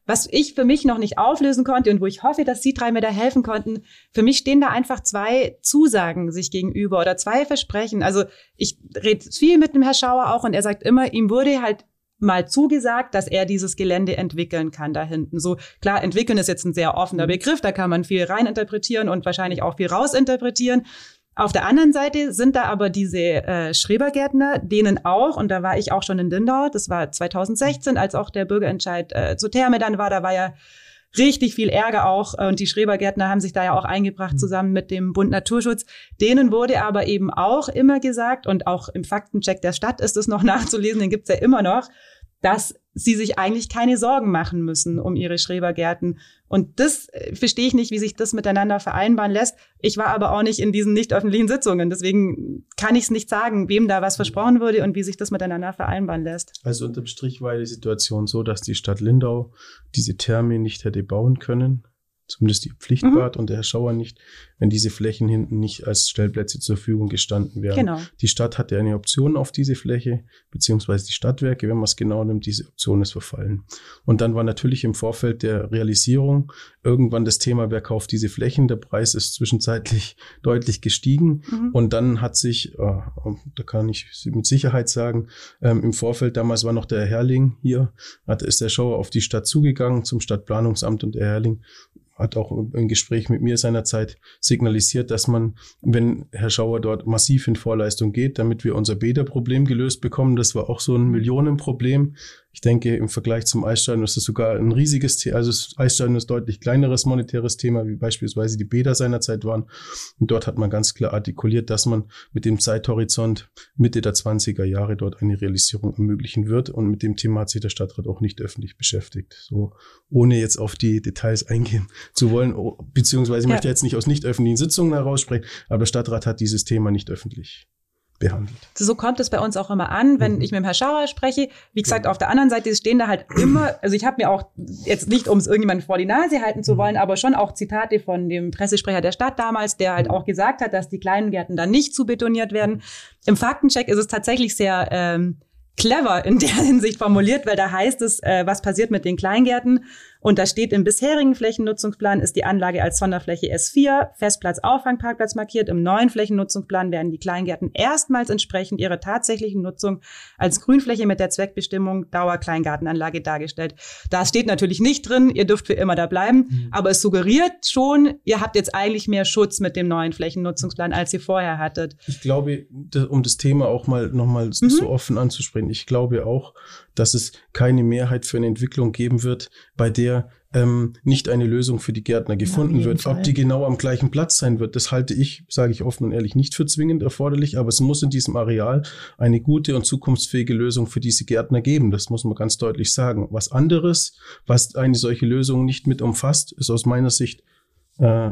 Was ich für mich noch nicht auflösen konnte und wo ich hoffe, dass Sie drei mir da helfen konnten, für mich stehen da einfach zwei Zusagen sich gegenüber oder zwei Versprechen. Also ich rede viel mit dem Herr Schauer auch und er sagt immer, ihm wurde halt mal zugesagt, dass er dieses Gelände entwickeln kann da hinten. So klar, entwickeln ist jetzt ein sehr offener mhm. Begriff, da kann man viel reininterpretieren und wahrscheinlich auch viel rausinterpretieren. Auf der anderen Seite sind da aber diese äh, Schrebergärtner, denen auch, und da war ich auch schon in Lindau, das war 2016, als auch der Bürgerentscheid äh, zu Therme dann war, da war ja richtig viel Ärger auch äh, und die Schrebergärtner haben sich da ja auch eingebracht mhm. zusammen mit dem Bund Naturschutz. Denen wurde aber eben auch immer gesagt und auch im Faktencheck der Stadt ist es noch nachzulesen, den gibt's ja immer noch, dass sie sich eigentlich keine Sorgen machen müssen um ihre Schrebergärten. Und das äh, verstehe ich nicht, wie sich das miteinander vereinbaren lässt. Ich war aber auch nicht in diesen nicht öffentlichen Sitzungen. Deswegen kann ich es nicht sagen, wem da was versprochen wurde und wie sich das miteinander vereinbaren lässt. Also unterm Strich war die Situation so, dass die Stadt Lindau diese Therme nicht hätte bauen können zumindest die Pflichtbad mhm. und der Herr Schauer nicht, wenn diese Flächen hinten nicht als Stellplätze zur Verfügung gestanden wären. Genau. Die Stadt hatte eine Option auf diese Fläche, beziehungsweise die Stadtwerke, wenn man es genau nimmt, diese Option ist verfallen. Und dann war natürlich im Vorfeld der Realisierung irgendwann das Thema, wer kauft diese Flächen. Der Preis ist zwischenzeitlich deutlich gestiegen. Mhm. Und dann hat sich, äh, da kann ich mit Sicherheit sagen, ähm, im Vorfeld damals war noch der Herr Herrling hier, hat, ist der Schauer auf die Stadt zugegangen, zum Stadtplanungsamt und der Herrling hat auch im Gespräch mit mir seinerzeit signalisiert, dass man, wenn Herr Schauer dort massiv in Vorleistung geht, damit wir unser Bäderproblem gelöst bekommen, das war auch so ein Millionenproblem, ich denke, im Vergleich zum Eisstadion ist es sogar ein riesiges Thema. Also das Eisstadion ist deutlich kleineres monetäres Thema, wie beispielsweise die Bäder seinerzeit waren. Und dort hat man ganz klar artikuliert, dass man mit dem Zeithorizont Mitte der 20er Jahre dort eine Realisierung ermöglichen wird. Und mit dem Thema hat sich der Stadtrat auch nicht öffentlich beschäftigt. So, ohne jetzt auf die Details eingehen zu wollen, beziehungsweise ich ja. möchte jetzt nicht aus nicht öffentlichen Sitzungen heraussprechen, aber der Stadtrat hat dieses Thema nicht öffentlich behandelt. So kommt es bei uns auch immer an, wenn mhm. ich mit dem Herrn Schauer spreche. Wie gesagt, auf der anderen Seite stehen da halt immer, also ich habe mir auch jetzt nicht, um es irgendjemandem vor die Nase halten zu mhm. wollen, aber schon auch Zitate von dem Pressesprecher der Stadt damals, der halt mhm. auch gesagt hat, dass die kleinen Gärten dann nicht zu betoniert werden. Im Faktencheck ist es tatsächlich sehr ähm, clever in der Hinsicht formuliert, weil da heißt es, äh, was passiert mit den Kleingärten. Und da steht im bisherigen Flächennutzungsplan ist die Anlage als Sonderfläche S4, Festplatz, Auffangparkplatz markiert. Im neuen Flächennutzungsplan werden die Kleingärten erstmals entsprechend ihrer tatsächlichen Nutzung als Grünfläche mit der Zweckbestimmung Dauerkleingartenanlage dargestellt. Da steht natürlich nicht drin, ihr dürft für immer da bleiben, mhm. aber es suggeriert schon, ihr habt jetzt eigentlich mehr Schutz mit dem neuen Flächennutzungsplan, als ihr vorher hattet. Ich glaube, um das Thema auch mal nochmal mhm. so offen anzusprechen, ich glaube auch, dass es keine Mehrheit für eine Entwicklung geben wird, bei der ähm, nicht eine Lösung für die Gärtner gefunden wird. Fall. Ob die genau am gleichen Platz sein wird, das halte ich, sage ich offen und ehrlich, nicht für zwingend erforderlich, aber es muss in diesem Areal eine gute und zukunftsfähige Lösung für diese Gärtner geben. Das muss man ganz deutlich sagen. Was anderes, was eine solche Lösung nicht mit umfasst, ist aus meiner Sicht äh,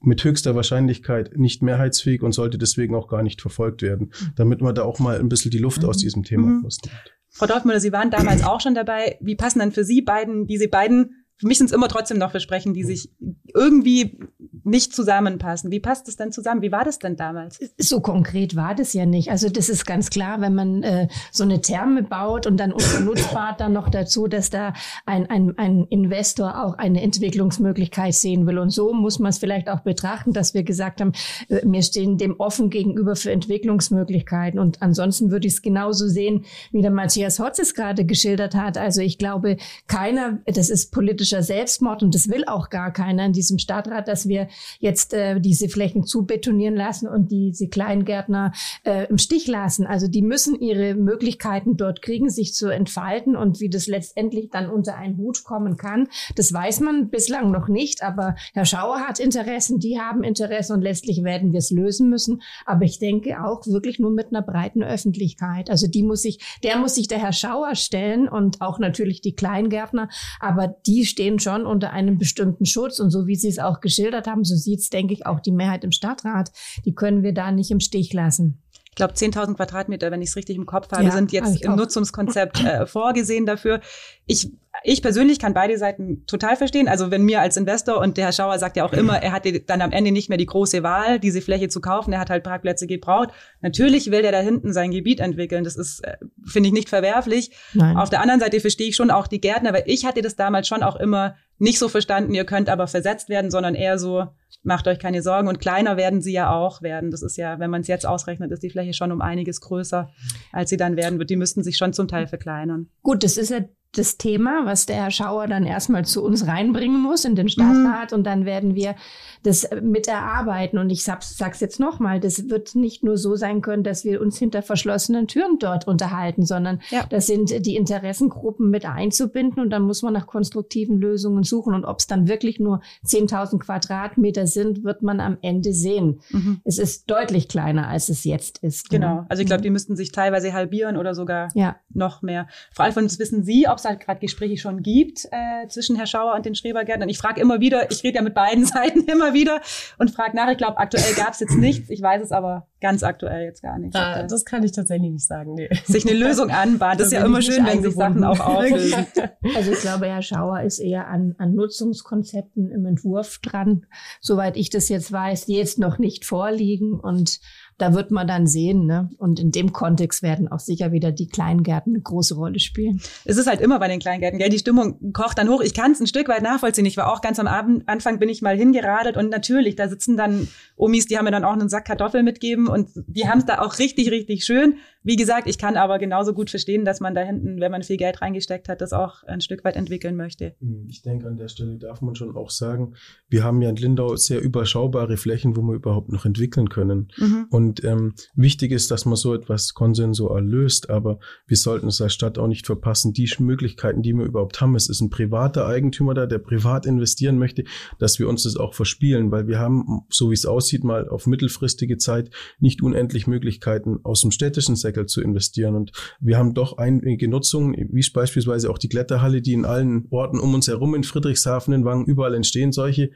mit höchster Wahrscheinlichkeit nicht mehrheitsfähig und sollte deswegen auch gar nicht verfolgt werden, mhm. damit man da auch mal ein bisschen die Luft aus mhm. diesem Thema mhm. rausnimmt. Frau Dorfmüller, Sie waren damals auch schon dabei. Wie passen dann für Sie beiden diese beiden für mich sind es immer trotzdem noch Versprechen, die sich irgendwie nicht zusammenpassen. Wie passt das denn zusammen? Wie war das denn damals? So konkret war das ja nicht. Also das ist ganz klar, wenn man äh, so eine Therme baut und dann unter dann noch dazu, dass da ein, ein, ein Investor auch eine Entwicklungsmöglichkeit sehen will. Und so muss man es vielleicht auch betrachten, dass wir gesagt haben, äh, wir stehen dem offen gegenüber für Entwicklungsmöglichkeiten. Und ansonsten würde ich es genauso sehen, wie der Matthias Hotz es gerade geschildert hat. Also ich glaube, keiner, das ist politisch politischer Selbstmord und das will auch gar keiner in diesem Stadtrat, dass wir jetzt äh, diese Flächen zu betonieren lassen und diese Kleingärtner äh, im Stich lassen. Also die müssen ihre Möglichkeiten dort kriegen, sich zu entfalten und wie das letztendlich dann unter einen Hut kommen kann, das weiß man bislang noch nicht. Aber Herr Schauer hat Interessen, die haben Interessen und letztlich werden wir es lösen müssen. Aber ich denke auch wirklich nur mit einer breiten Öffentlichkeit. Also die muss sich, der muss sich der Herr Schauer stellen und auch natürlich die Kleingärtner. Aber die stehen schon unter einem bestimmten Schutz. Und so wie Sie es auch geschildert haben, so sieht es, denke ich, auch die Mehrheit im Stadtrat. Die können wir da nicht im Stich lassen. Ich glaube, 10.000 Quadratmeter, wenn ich es richtig im Kopf habe, ja, sind jetzt im Nutzungskonzept äh, vorgesehen dafür. Ich ich persönlich kann beide Seiten total verstehen. Also wenn mir als Investor und der Herr Schauer sagt ja auch immer, er hatte dann am Ende nicht mehr die große Wahl, diese Fläche zu kaufen. Er hat halt Parkplätze gebraucht. Natürlich will der da hinten sein Gebiet entwickeln. Das ist, äh, finde ich, nicht verwerflich. Nein. Auf der anderen Seite verstehe ich schon auch die Gärtner, weil ich hatte das damals schon auch immer nicht so verstanden, ihr könnt aber versetzt werden, sondern eher so, macht euch keine Sorgen. Und kleiner werden sie ja auch werden. Das ist ja, wenn man es jetzt ausrechnet, ist die Fläche schon um einiges größer, als sie dann werden wird. Die müssten sich schon zum Teil verkleinern. Gut, das ist ja das Thema, was der Herr Schauer dann erstmal zu uns reinbringen muss in den Stadtrat mhm. und dann werden wir das mit erarbeiten. Und ich sag, sag's jetzt nochmal, das wird nicht nur so sein können, dass wir uns hinter verschlossenen Türen dort unterhalten, sondern ja. das sind die Interessengruppen mit einzubinden und dann muss man nach konstruktiven Lösungen suchen. Und ob es dann wirklich nur 10.000 Quadratmeter sind, wird man am Ende sehen. Mhm. Es ist deutlich kleiner, als es jetzt ist. Genau. Also ich glaube, mhm. die müssten sich teilweise halbieren oder sogar ja. noch mehr. Vor allem uns wissen Sie, ob es halt gerade Gespräche schon gibt äh, zwischen Herr Schauer und den Schrebergärtnern. Ich frage immer wieder, ich rede ja mit beiden Seiten immer wieder und frage nach. Ich glaube, aktuell gab es jetzt nichts. Ich weiß es aber ganz aktuell jetzt gar nicht. Da, das kann ich tatsächlich nicht sagen. Nee. Sich eine Lösung anbahnt. Das ist ja immer schön, wenn sich Sachen auch auflösen. Also ich glaube, Herr Schauer ist eher an, an Nutzungskonzepten im Entwurf dran, soweit ich das jetzt weiß, die jetzt noch nicht vorliegen und da wird man dann sehen. Ne? Und in dem Kontext werden auch sicher wieder die Kleingärten eine große Rolle spielen. Es ist halt immer bei den Kleingärten, gell? die Stimmung kocht dann hoch. Ich kann es ein Stück weit nachvollziehen. Ich war auch ganz am Abend, Anfang bin ich mal hingeradelt und natürlich, da sitzen dann Omis, die haben mir dann auch einen Sack Kartoffeln mitgeben und die haben es da auch richtig, richtig schön. Wie gesagt, ich kann aber genauso gut verstehen, dass man da hinten, wenn man viel Geld reingesteckt hat, das auch ein Stück weit entwickeln möchte. Hm, ich denke, an der Stelle darf man schon auch sagen, wir haben ja in Lindau sehr überschaubare Flächen, wo wir überhaupt noch entwickeln können. Mhm. Und ähm, wichtig ist, dass man so etwas konsensual löst, aber wir sollten es als Stadt auch nicht verpassen, die Möglichkeiten, die wir überhaupt haben. Es ist ein privater Eigentümer da, der privat investieren möchte, dass wir uns das auch verspielen, weil wir haben, so wie es aussieht, mal auf mittelfristige Zeit nicht unendlich Möglichkeiten aus dem städtischen Sektor Lifecycle zu investieren. Und wir haben doch einige Nutzungen, wie beispielsweise auch die Kletterhalle, die in allen Orten um uns herum in Friedrichshafen, in Wangen, überall entstehen solche.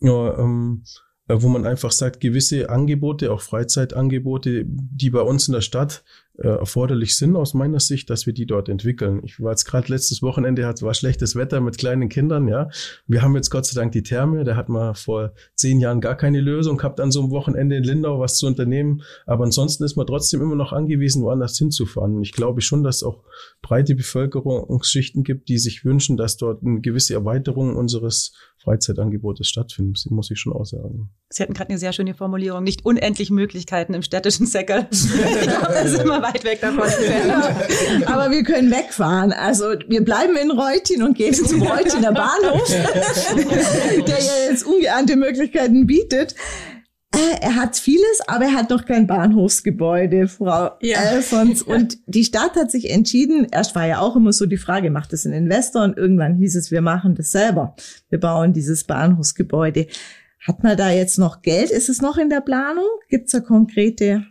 Ja, ähm, äh, wo man einfach sagt, gewisse Angebote, auch Freizeitangebote, die bei uns in der Stadt äh, erforderlich sind aus meiner Sicht, dass wir die dort entwickeln. Ich war jetzt gerade letztes Wochenende, hat, war schlechtes Wetter mit kleinen Kindern, ja. Wir haben jetzt Gott sei Dank die Therme, da hat man vor zehn Jahren gar keine Lösung gehabt, an so einem Wochenende in Lindau was zu unternehmen. Aber ansonsten ist man trotzdem immer noch angewiesen, woanders hinzufahren. Und ich glaube schon, dass es auch breite Bevölkerungsschichten gibt, die sich wünschen, dass dort eine gewisse Erweiterung unseres Freizeitangebotes stattfinden. Das muss ich schon auch sagen. Sie hatten gerade eine sehr schöne Formulierung. Nicht unendlich Möglichkeiten im städtischen Seckel. ich glaube, das ist immer weit weg davon. Aber wir können wegfahren. Also wir bleiben in Reutin und gehen zum Reutiner Bahnhof, der ja jetzt ungeahnte Möglichkeiten bietet. Äh, er hat vieles, aber er hat noch kein Bahnhofsgebäude, Frau ja. Alfons. Und die Stadt hat sich entschieden, erst war ja auch immer so die Frage, macht es ein Investor? Und irgendwann hieß es, wir machen das selber. Wir bauen dieses Bahnhofsgebäude. Hat man da jetzt noch Geld? Ist es noch in der Planung? Gibt es da konkrete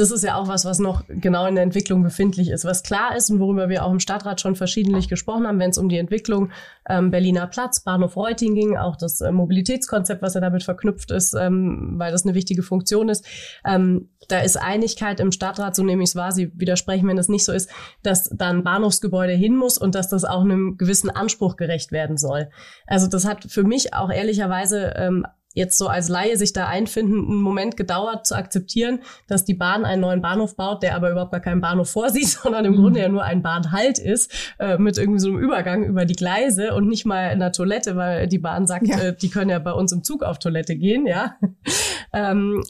das ist ja auch was, was noch genau in der Entwicklung befindlich ist. Was klar ist und worüber wir auch im Stadtrat schon verschiedentlich gesprochen haben, wenn es um die Entwicklung ähm, Berliner Platz, Bahnhof Reuting ging, auch das äh, Mobilitätskonzept, was ja damit verknüpft ist, ähm, weil das eine wichtige Funktion ist. Ähm, da ist Einigkeit im Stadtrat, so nehme ich es wahr, Sie widersprechen, wenn das nicht so ist, dass da ein Bahnhofsgebäude hin muss und dass das auch einem gewissen Anspruch gerecht werden soll. Also das hat für mich auch ehrlicherweise ähm, jetzt so als Laie sich da einfinden, einen Moment gedauert zu akzeptieren, dass die Bahn einen neuen Bahnhof baut, der aber überhaupt gar keinen Bahnhof vorsieht, sondern im mhm. Grunde ja nur ein Bahnhalt ist, äh, mit irgendwie so einem Übergang über die Gleise und nicht mal in der Toilette, weil die Bahn sagt, ja. äh, die können ja bei uns im Zug auf Toilette gehen, ja. ähm,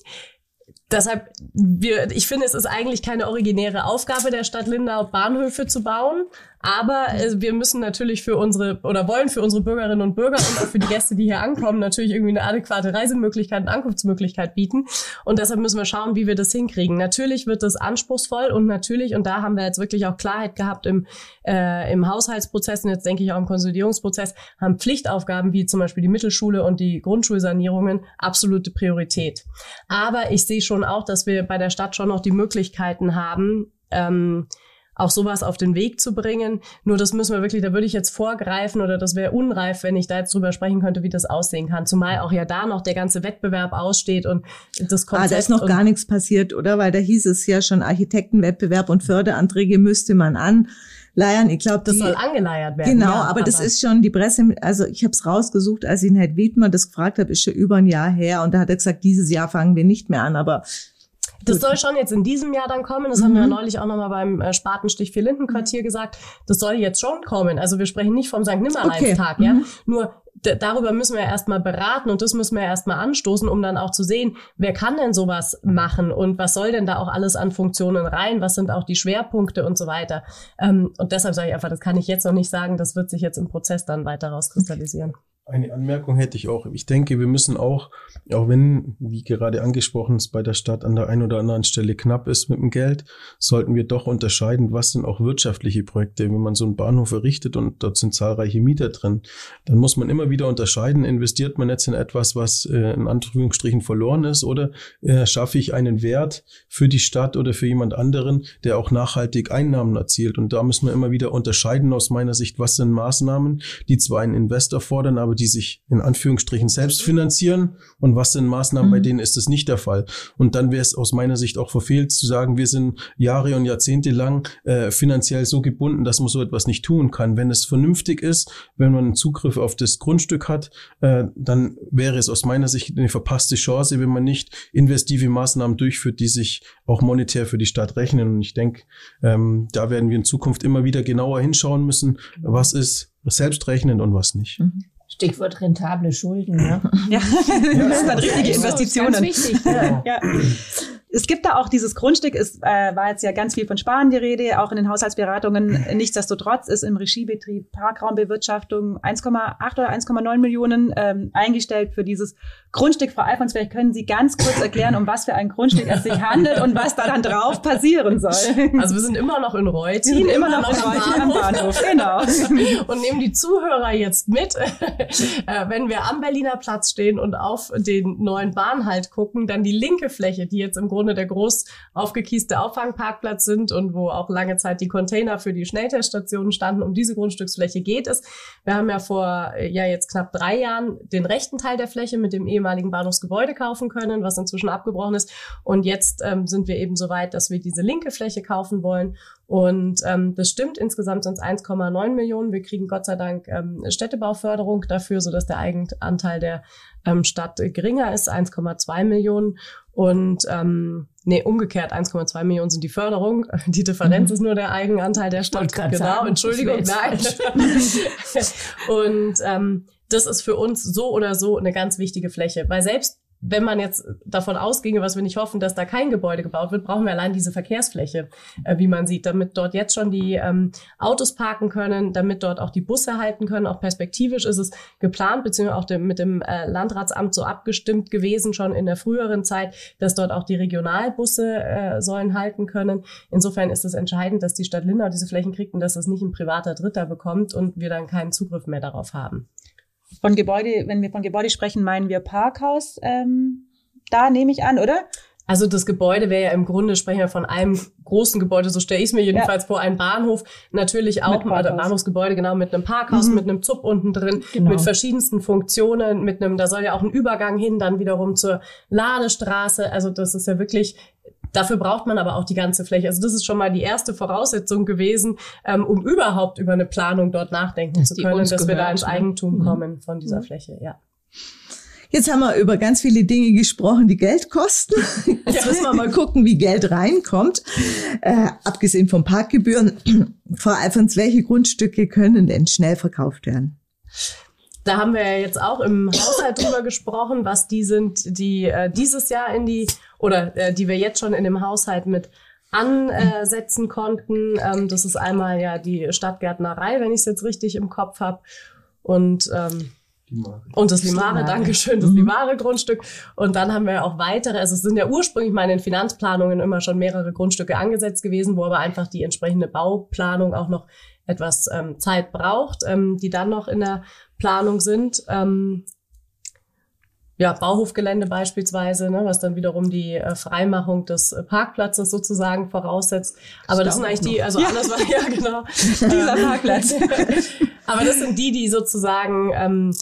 Deshalb, wir, ich finde, es ist eigentlich keine originäre Aufgabe der Stadt Lindau, Bahnhöfe zu bauen. Aber äh, wir müssen natürlich für unsere oder wollen für unsere Bürgerinnen und Bürger und auch für die Gäste, die hier ankommen, natürlich irgendwie eine adäquate Reisemöglichkeit, eine Ankunftsmöglichkeit bieten. Und deshalb müssen wir schauen, wie wir das hinkriegen. Natürlich wird das anspruchsvoll und natürlich, und da haben wir jetzt wirklich auch Klarheit gehabt im, äh, im Haushaltsprozess und jetzt denke ich auch im Konsolidierungsprozess, haben Pflichtaufgaben wie zum Beispiel die Mittelschule und die Grundschulsanierungen absolute Priorität. Aber ich sehe schon auch, dass wir bei der Stadt schon noch die Möglichkeiten haben, ähm, auch sowas auf den Weg zu bringen. Nur das müssen wir wirklich, da würde ich jetzt vorgreifen oder das wäre unreif, wenn ich da jetzt drüber sprechen könnte, wie das aussehen kann. Zumal auch ja da noch der ganze Wettbewerb aussteht und das Konzept. Ah, da ist noch gar nichts passiert, oder? Weil da hieß es ja schon Architektenwettbewerb und Förderanträge müsste man an leiern. Ich glaube, das soll angeleiert werden. Genau, ja, aber, aber, das ist schon die Presse. Also ich habe es rausgesucht, als ich ihn Herrn Wiedmer das gefragt habe, ist schon über ein Jahr her und da hat er gesagt, dieses Jahr fangen wir nicht mehr an, aber das soll schon jetzt in diesem Jahr dann kommen. Das mhm. haben wir ja mhm. neulich auch nochmal beim äh, Spatenstich für Lindenquartier gesagt. Das soll jetzt schon kommen. Also wir sprechen nicht vom St. Nimmerleinstag, okay. ja. Mhm. Nur darüber müssen wir erstmal beraten und das müssen wir erstmal anstoßen, um dann auch zu sehen, wer kann denn sowas machen und was soll denn da auch alles an Funktionen rein, was sind auch die Schwerpunkte und so weiter. Ähm, und deshalb sage ich einfach, das kann ich jetzt noch nicht sagen, das wird sich jetzt im Prozess dann weiter rauskristallisieren. Eine Anmerkung hätte ich auch. Ich denke, wir müssen auch, auch wenn, wie gerade angesprochen, es bei der Stadt an der einen oder anderen Stelle knapp ist mit dem Geld, sollten wir doch unterscheiden, was sind auch wirtschaftliche Projekte. Wenn man so einen Bahnhof errichtet und dort sind zahlreiche Mieter drin, dann muss man immer wieder unterscheiden, investiert man jetzt in etwas, was äh, in Anführungsstrichen verloren ist, oder äh, schaffe ich einen Wert für die Stadt oder für jemand anderen, der auch nachhaltig Einnahmen erzielt. Und da müssen wir immer wieder unterscheiden aus meiner Sicht, was sind Maßnahmen, die zwar einen Investor fordern, aber die sich in Anführungsstrichen selbst finanzieren und was sind Maßnahmen, mhm. bei denen ist das nicht der Fall. Und dann wäre es aus meiner Sicht auch verfehlt zu sagen, wir sind Jahre und Jahrzehnte lang äh, finanziell so gebunden, dass man so etwas nicht tun kann. Wenn es vernünftig ist, wenn man einen Zugriff auf das Grundstück hat, äh, dann wäre es aus meiner Sicht eine verpasste Chance, wenn man nicht investive Maßnahmen durchführt, die sich auch monetär für die Stadt rechnen. Und ich denke, ähm, da werden wir in Zukunft immer wieder genauer hinschauen müssen, was ist selbstrechnend und was nicht. Mhm. Stichwort rentable Schulden. Ne? Ja, das sind dann richtige Investitionen. Ganz wichtig. Ja. ja. Es gibt da auch dieses Grundstück, es äh, war jetzt ja ganz viel von Sparen die Rede, auch in den Haushaltsberatungen. Nichtsdestotrotz ist im Regiebetrieb Parkraumbewirtschaftung 1,8 oder 1,9 Millionen ähm, eingestellt für dieses Grundstück. Frau Alfons, vielleicht können Sie ganz kurz erklären, um was für ein Grundstück es sich handelt und was da dann drauf passieren soll. Also wir sind immer noch in Reut. Wir sind immer, immer noch, noch in Reut am Bahnhof. Genau. Und nehmen die Zuhörer jetzt mit, äh, wenn wir am Berliner Platz stehen und auf den neuen Bahnhalt gucken, dann die linke Fläche, die jetzt im Grunde Grunde der groß aufgekieste Auffangparkplatz sind und wo auch lange Zeit die Container für die Schnellteststationen standen. Um diese Grundstücksfläche geht es. Wir haben ja vor äh, ja jetzt knapp drei Jahren den rechten Teil der Fläche mit dem ehemaligen Bahnhofsgebäude kaufen können, was inzwischen abgebrochen ist. Und jetzt ähm, sind wir eben so weit, dass wir diese linke Fläche kaufen wollen und ähm, das stimmt, insgesamt sind es 1,9 Millionen. Wir kriegen Gott sei Dank ähm, Städtebauförderung dafür, sodass der Eigenanteil der ähm, Stadt geringer ist, 1,2 Millionen. Und ähm, nee, umgekehrt, 1,2 Millionen sind die Förderung. Die Differenz mhm. ist nur der Eigenanteil der Stadt. Genau, sagen, Entschuldigung, nein. Und ähm, das ist für uns so oder so eine ganz wichtige Fläche, weil selbst wenn man jetzt davon ausginge, was wir nicht hoffen, dass da kein Gebäude gebaut wird, brauchen wir allein diese Verkehrsfläche, äh, wie man sieht, damit dort jetzt schon die ähm, Autos parken können, damit dort auch die Busse halten können. Auch perspektivisch ist es geplant, beziehungsweise auch dem, mit dem äh, Landratsamt so abgestimmt gewesen, schon in der früheren Zeit, dass dort auch die Regionalbusse äh, sollen halten können. Insofern ist es entscheidend, dass die Stadt Lindau diese Flächen kriegt und dass das nicht ein privater Dritter bekommt und wir dann keinen Zugriff mehr darauf haben. Von Gebäude, wenn wir von Gebäude sprechen, meinen wir Parkhaus. Ähm, da nehme ich an, oder? Also das Gebäude wäre ja im Grunde, sprechen wir von einem großen Gebäude, so stelle ich es mir jedenfalls ja. vor, ein Bahnhof, natürlich auch, oder Bahnhofsgebäude, genau, mit einem Parkhaus, mhm. mit einem Zub unten drin, genau. mit verschiedensten Funktionen, mit einem, da soll ja auch ein Übergang hin, dann wiederum zur Ladestraße. Also das ist ja wirklich Dafür braucht man aber auch die ganze Fläche. Also das ist schon mal die erste Voraussetzung gewesen, ähm, um überhaupt über eine Planung dort nachdenken das zu können, dass gehört, wir da ins ne? Eigentum mhm. kommen von dieser mhm. Fläche. Ja. Jetzt haben wir über ganz viele Dinge gesprochen, die Geld kosten. Jetzt müssen wir mal gucken, wie Geld reinkommt. Äh, abgesehen von Parkgebühren. Frau Alfons, welche Grundstücke können denn schnell verkauft werden? Da haben wir ja jetzt auch im Haushalt drüber gesprochen, was die sind, die äh, dieses Jahr in die oder äh, die wir jetzt schon in dem Haushalt mit ansetzen konnten. Ähm, das ist einmal ja die Stadtgärtnerei, wenn ich es jetzt richtig im Kopf habe. Und ähm, und das Limare, danke schön, das mhm. Limare-Grundstück. Und dann haben wir auch weitere, also es sind ja ursprünglich mal in den Finanzplanungen immer schon mehrere Grundstücke angesetzt gewesen, wo aber einfach die entsprechende Bauplanung auch noch etwas ähm, Zeit braucht, ähm, die dann noch in der Planung sind. Ähm, ja, Bauhofgelände beispielsweise, ne, was dann wiederum die äh, Freimachung des äh, Parkplatzes sozusagen voraussetzt. Aber das, das sind eigentlich die, also ja. alles war, ja genau. Dieser Parkplatz. Aber das sind die, die sozusagen ähm,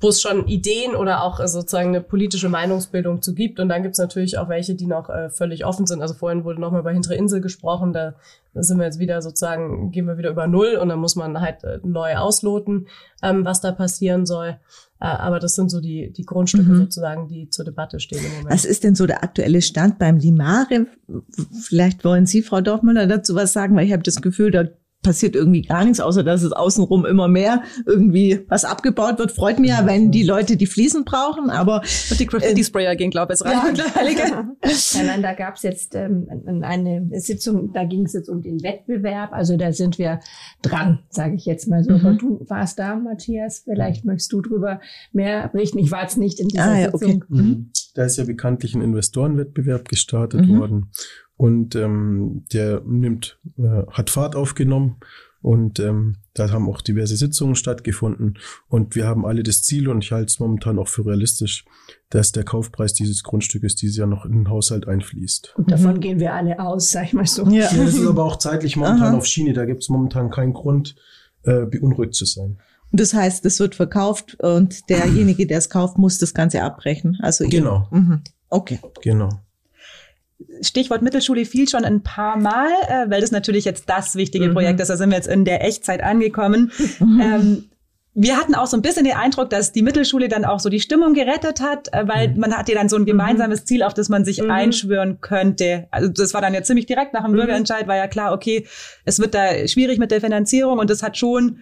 wo es schon Ideen oder auch äh, sozusagen eine politische Meinungsbildung zu gibt. Und dann gibt es natürlich auch welche, die noch äh, völlig offen sind. Also vorhin wurde nochmal über Hintere Insel gesprochen, da, sind wir jetzt wieder sozusagen, gehen wir wieder über Null und dann muss man halt äh, neu ausloten, ähm, was da passieren soll. Äh, aber das sind so die, die Grundstücke mhm. sozusagen, die zur Debatte stehen im Moment. Was ist denn so der aktuelle Stand beim Limare? Vielleicht wollen Sie, Frau Dorfmüller, dazu was sagen, weil ich habe das Gefühl, da passiert irgendwie gar nichts, außer dass es außenrum immer mehr irgendwie was abgebaut wird. Freut mich ja, wenn die Leute die Fliesen brauchen, aber und die Graffiti-Sprayer gehen, glaube ich, rein. Ja, ja, nein, da gab es jetzt ähm, eine Sitzung, da ging es jetzt um den Wettbewerb. Also da sind wir dran, sage ich jetzt mal so. Mhm. Aber du warst da, Matthias. Vielleicht möchtest du drüber mehr berichten. Ich war jetzt nicht in dieser ah, ja, Sitzung. Okay. Mhm. Da ist ja bekanntlich ein Investorenwettbewerb gestartet mhm. worden und ähm, der nimmt, äh, hat Fahrt aufgenommen und ähm, da haben auch diverse Sitzungen stattgefunden und wir haben alle das Ziel und ich halte es momentan auch für realistisch, dass der Kaufpreis dieses Grundstückes dieses Jahr noch in den Haushalt einfließt. Und davon mhm. gehen wir alle aus, sag ich mal so. Ja, ja das ist aber auch zeitlich momentan Aha. auf Schiene, da gibt es momentan keinen Grund, äh, beunruhigt zu sein. Und das heißt, es wird verkauft und derjenige, der es kauft, muss das Ganze abbrechen. Also genau. Mhm. Okay. Genau. Stichwort Mittelschule fiel schon ein paar Mal, äh, weil das natürlich jetzt das wichtige mhm. Projekt ist. Da sind wir jetzt in der Echtzeit angekommen. Mhm. Ähm, wir hatten auch so ein bisschen den Eindruck, dass die Mittelschule dann auch so die Stimmung gerettet hat, äh, weil mhm. man hatte dann so ein gemeinsames Ziel, auf das man sich mhm. einschwören könnte. Also das war dann ja ziemlich direkt nach dem mhm. Bürgerentscheid, war ja klar, okay, es wird da schwierig mit der Finanzierung und das hat schon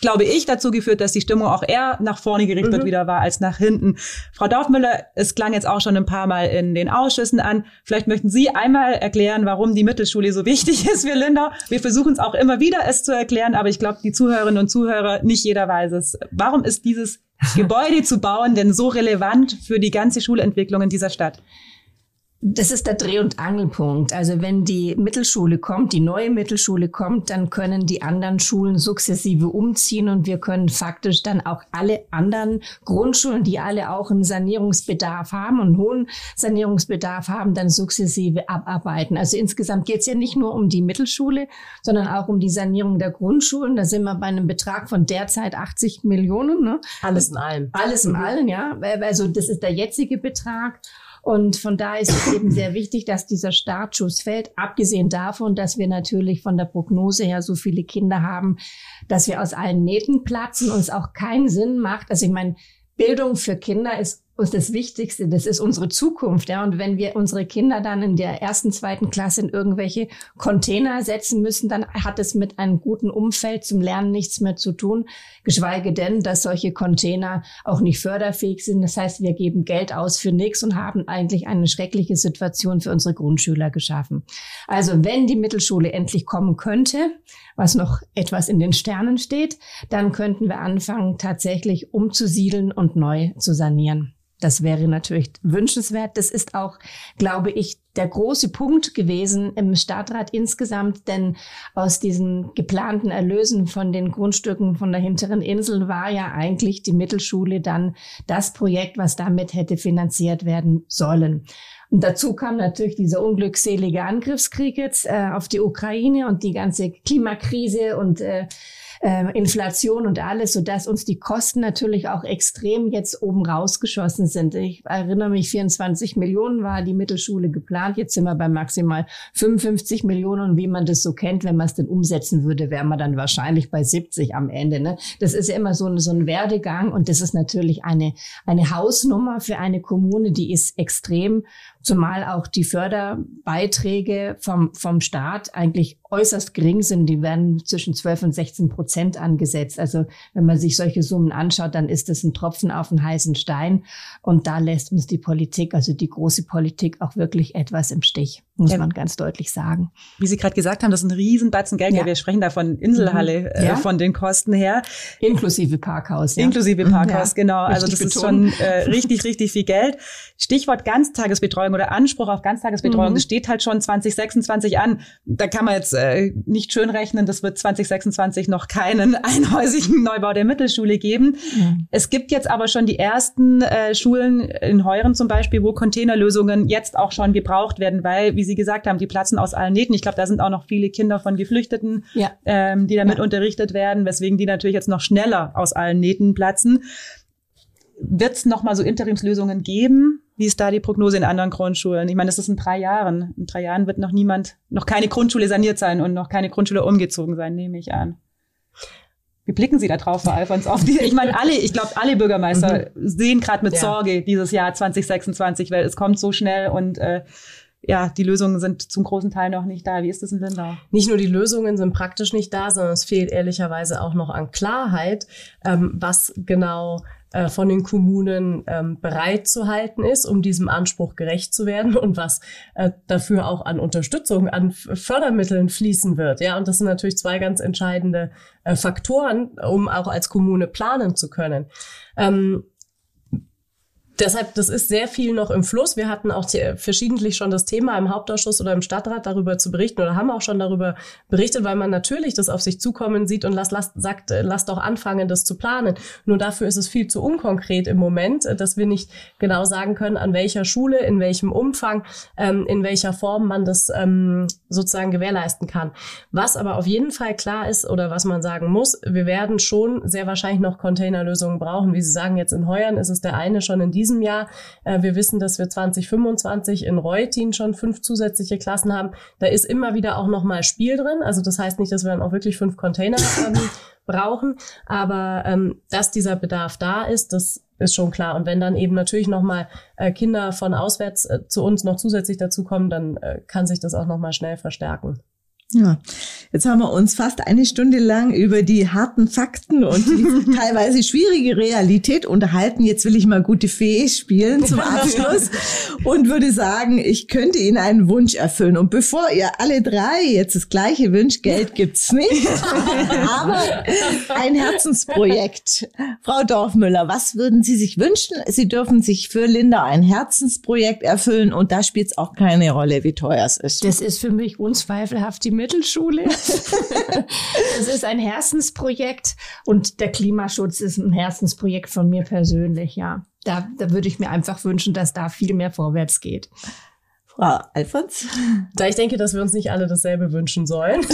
glaube ich, dazu geführt, dass die Stimmung auch eher nach vorne gerichtet mhm. wieder war als nach hinten. Frau Dorfmüller, es klang jetzt auch schon ein paar Mal in den Ausschüssen an. Vielleicht möchten Sie einmal erklären, warum die Mittelschule so wichtig ist für Lindau. Wir versuchen es auch immer wieder, es zu erklären, aber ich glaube, die Zuhörerinnen und Zuhörer, nicht jeder weiß es. Warum ist dieses Gebäude zu bauen denn so relevant für die ganze Schulentwicklung in dieser Stadt? Das ist der Dreh- und Angelpunkt. Also wenn die Mittelschule kommt, die neue Mittelschule kommt, dann können die anderen Schulen sukzessive umziehen und wir können faktisch dann auch alle anderen Grundschulen, die alle auch einen Sanierungsbedarf haben und einen hohen Sanierungsbedarf haben, dann sukzessive abarbeiten. Also insgesamt geht es ja nicht nur um die Mittelschule, sondern auch um die Sanierung der Grundschulen. Da sind wir bei einem Betrag von derzeit 80 Millionen. Ne? Alles in allem. Alles in allem, ja. Also das ist der jetzige Betrag. Und von daher ist es eben sehr wichtig, dass dieser Startschuss fällt, abgesehen davon, dass wir natürlich von der Prognose her so viele Kinder haben, dass wir aus allen Nähten platzen und es auch keinen Sinn macht. Also ich meine, Bildung für Kinder ist uns das Wichtigste, das ist unsere Zukunft. Ja. Und wenn wir unsere Kinder dann in der ersten, zweiten Klasse in irgendwelche Container setzen müssen, dann hat es mit einem guten Umfeld zum Lernen nichts mehr zu tun. Geschweige denn, dass solche Container auch nicht förderfähig sind. Das heißt, wir geben Geld aus für nichts und haben eigentlich eine schreckliche Situation für unsere Grundschüler geschaffen. Also wenn die Mittelschule endlich kommen könnte, was noch etwas in den Sternen steht, dann könnten wir anfangen, tatsächlich umzusiedeln und neu zu sanieren. Das wäre natürlich wünschenswert. Das ist auch, glaube ich, der große Punkt gewesen im Stadtrat insgesamt, denn aus diesen geplanten Erlösen von den Grundstücken von der hinteren Insel war ja eigentlich die Mittelschule dann das Projekt, was damit hätte finanziert werden sollen. Und dazu kam natürlich dieser unglückselige Angriffskrieg jetzt äh, auf die Ukraine und die ganze Klimakrise und äh, äh, Inflation und alles, so dass uns die Kosten natürlich auch extrem jetzt oben rausgeschossen sind. Ich erinnere mich, 24 Millionen war die Mittelschule geplant. Jetzt sind wir bei maximal 55 Millionen. Und wie man das so kennt, wenn man es denn umsetzen würde, wäre man dann wahrscheinlich bei 70 am Ende. Ne? Das ist ja immer so, ein so ein Werdegang und das ist natürlich eine, eine Hausnummer für eine Kommune, die ist extrem zumal auch die Förderbeiträge vom, vom Staat eigentlich äußerst gering sind. Die werden zwischen 12 und 16 Prozent angesetzt. Also wenn man sich solche Summen anschaut, dann ist das ein Tropfen auf einen heißen Stein. Und da lässt uns die Politik, also die große Politik, auch wirklich etwas im Stich, muss ja. man ganz deutlich sagen. Wie Sie gerade gesagt haben, das ist ein Riesenbatzen Geld. Ja. Wir sprechen da von Inselhalle, mhm. äh, ja. äh, von den Kosten her. Inklusive Parkhaus. Inklusive Parkhaus, genau. Also das betont. ist schon äh, richtig, richtig viel Geld. Stichwort Ganztagesbetreuung oder Anspruch auf Ganztagesbetreuung, mhm. das steht halt schon 2026 an. Da kann man jetzt äh, nicht schön rechnen, das wird 2026 noch keinen einhäusigen Neubau der Mittelschule geben. Mhm. Es gibt jetzt aber schon die ersten äh, Schulen in Heuren zum Beispiel, wo Containerlösungen jetzt auch schon gebraucht werden, weil, wie Sie gesagt haben, die platzen aus allen Nähten. Ich glaube, da sind auch noch viele Kinder von Geflüchteten, ja. ähm, die damit ja. unterrichtet werden, weswegen die natürlich jetzt noch schneller aus allen Nähten platzen. Wird es noch mal so Interimslösungen geben? Wie ist da die Prognose in anderen Grundschulen? Ich meine, das ist in drei Jahren. In drei Jahren wird noch niemand, noch keine Grundschule saniert sein und noch keine Grundschule umgezogen sein, nehme ich an. Wie blicken Sie da drauf, Frau Alfons? Auf die, ich meine, alle, ich glaube, alle Bürgermeister mhm. sehen gerade mit ja. Sorge dieses Jahr 2026, weil es kommt so schnell und äh, ja, die Lösungen sind zum großen Teil noch nicht da. Wie ist das in Lindau? Nicht nur die Lösungen sind praktisch nicht da, sondern es fehlt ehrlicherweise auch noch an Klarheit, ähm, was genau äh, von den Kommunen ähm, bereit zu halten ist, um diesem Anspruch gerecht zu werden und was äh, dafür auch an Unterstützung, an Fördermitteln fließen wird. Ja, und das sind natürlich zwei ganz entscheidende äh, Faktoren, um auch als Kommune planen zu können. Ähm, Deshalb, das ist sehr viel noch im Fluss. Wir hatten auch verschiedentlich schon das Thema im Hauptausschuss oder im Stadtrat darüber zu berichten oder haben auch schon darüber berichtet, weil man natürlich das auf sich zukommen sieht und lasst, lasst, sagt, lasst doch anfangen, das zu planen. Nur dafür ist es viel zu unkonkret im Moment, dass wir nicht genau sagen können, an welcher Schule, in welchem Umfang, ähm, in welcher Form man das ähm, sozusagen gewährleisten kann. Was aber auf jeden Fall klar ist oder was man sagen muss, wir werden schon sehr wahrscheinlich noch Containerlösungen brauchen. Wie Sie sagen, jetzt in Heuern ist es der eine schon in diesem diesem Jahr. Äh, wir wissen, dass wir 2025 in Reutin schon fünf zusätzliche Klassen haben. Da ist immer wieder auch nochmal Spiel drin. Also das heißt nicht, dass wir dann auch wirklich fünf Container ähm, brauchen, aber ähm, dass dieser Bedarf da ist, das ist schon klar. Und wenn dann eben natürlich nochmal äh, Kinder von auswärts äh, zu uns noch zusätzlich dazukommen, dann äh, kann sich das auch nochmal schnell verstärken. Ja, jetzt haben wir uns fast eine Stunde lang über die harten Fakten und die teilweise schwierige Realität unterhalten. Jetzt will ich mal gute Fee spielen zum Abschluss und würde sagen, ich könnte Ihnen einen Wunsch erfüllen. Und bevor ihr alle drei jetzt das gleiche wünscht, Geld gibt's nicht, aber ein Herzensprojekt. Frau Dorfmüller, was würden Sie sich wünschen? Sie dürfen sich für Linda ein Herzensprojekt erfüllen und da spielt es auch keine Rolle, wie teuer es ist. Das ist für mich unzweifelhaft die Mittelschule. Es ist ein Herzensprojekt und der Klimaschutz ist ein Herzensprojekt von mir persönlich, ja. Da, da würde ich mir einfach wünschen, dass da viel mehr vorwärts geht. Frau Alfons? Da ich denke, dass wir uns nicht alle dasselbe wünschen sollen,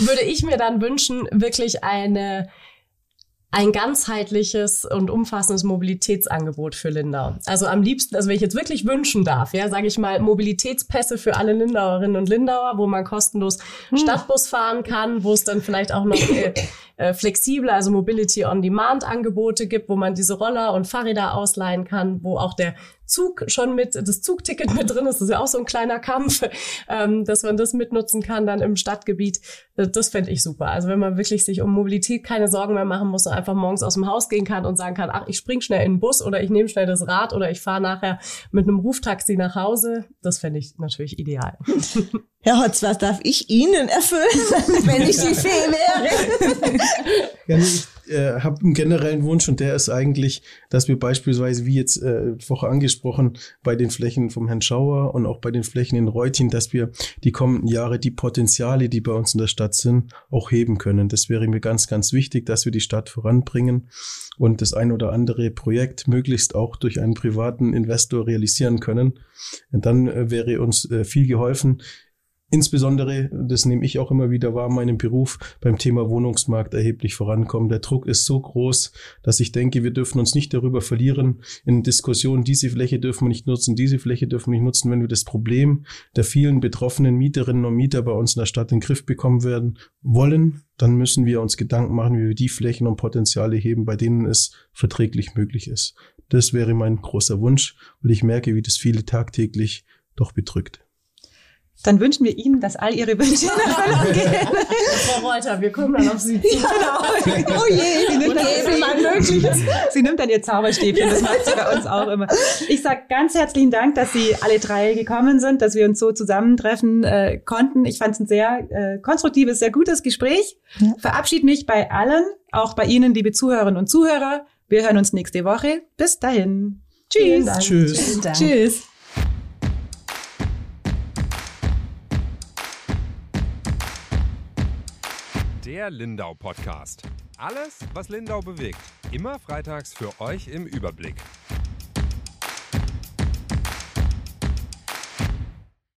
würde ich mir dann wünschen, wirklich eine ein ganzheitliches und umfassendes Mobilitätsangebot für Lindau. Also am liebsten, also wenn ich jetzt wirklich wünschen darf, ja, sage ich mal, Mobilitätspässe für alle Lindauerinnen und Lindauer, wo man kostenlos hm. Stadtbus fahren kann, wo es dann vielleicht auch noch äh, äh, flexible, also Mobility on Demand Angebote gibt, wo man diese Roller und Fahrräder ausleihen kann, wo auch der Zug schon mit, das Zugticket mit drin ist. Das ist ja auch so ein kleiner Kampf, ähm, dass man das mitnutzen kann dann im Stadtgebiet. Das, das fände ich super. Also wenn man wirklich sich um Mobilität keine Sorgen mehr machen muss und einfach morgens aus dem Haus gehen kann und sagen kann, ach, ich spring schnell in den Bus oder ich nehme schnell das Rad oder ich fahre nachher mit einem Ruftaxi nach Hause. Das fände ich natürlich ideal. Herr Hotz, was darf ich Ihnen erfüllen, wenn ich die Fee wäre? Ja, ich äh, habe einen generellen Wunsch und der ist eigentlich, dass wir beispielsweise, wie jetzt äh, Woche angesprochen, bei den Flächen vom Herrn Schauer und auch bei den Flächen in Reutin, dass wir die kommenden Jahre die Potenziale, die bei uns in der Stadt sind, auch heben können. Das wäre mir ganz, ganz wichtig, dass wir die Stadt voranbringen und das ein oder andere Projekt möglichst auch durch einen privaten Investor realisieren können. Und dann äh, wäre uns äh, viel geholfen. Insbesondere, das nehme ich auch immer wieder wahr, meinem Beruf beim Thema Wohnungsmarkt erheblich vorankommen. Der Druck ist so groß, dass ich denke, wir dürfen uns nicht darüber verlieren in Diskussionen, diese Fläche dürfen wir nicht nutzen, diese Fläche dürfen wir nicht nutzen, wenn wir das Problem der vielen betroffenen Mieterinnen und Mieter bei uns in der Stadt in den Griff bekommen werden wollen, dann müssen wir uns Gedanken machen, wie wir die Flächen und Potenziale heben, bei denen es verträglich möglich ist. Das wäre mein großer Wunsch, weil ich merke, wie das viele tagtäglich doch bedrückt. Dann wünschen wir Ihnen, dass all Ihre Wünsche in Erfüllung gehen. Frau Reuter, wir kommen dann auf Sie zu. Genau. Oh je, sie nimmt, dann, sie, sie nimmt dann ihr Zauberstäbchen, das macht sie bei uns auch immer. Ich sage ganz herzlichen Dank, dass Sie alle drei gekommen sind, dass wir uns so zusammentreffen äh, konnten. Ich fand es ein sehr äh, konstruktives, sehr gutes Gespräch. Ja. Verabschiede mich bei allen, auch bei Ihnen, liebe Zuhörerinnen und Zuhörer. Wir hören uns nächste Woche. Bis dahin. Tschüss. Tschüss. Tschüss. Der Lindau Podcast. Alles, was Lindau bewegt. Immer freitags für euch im Überblick.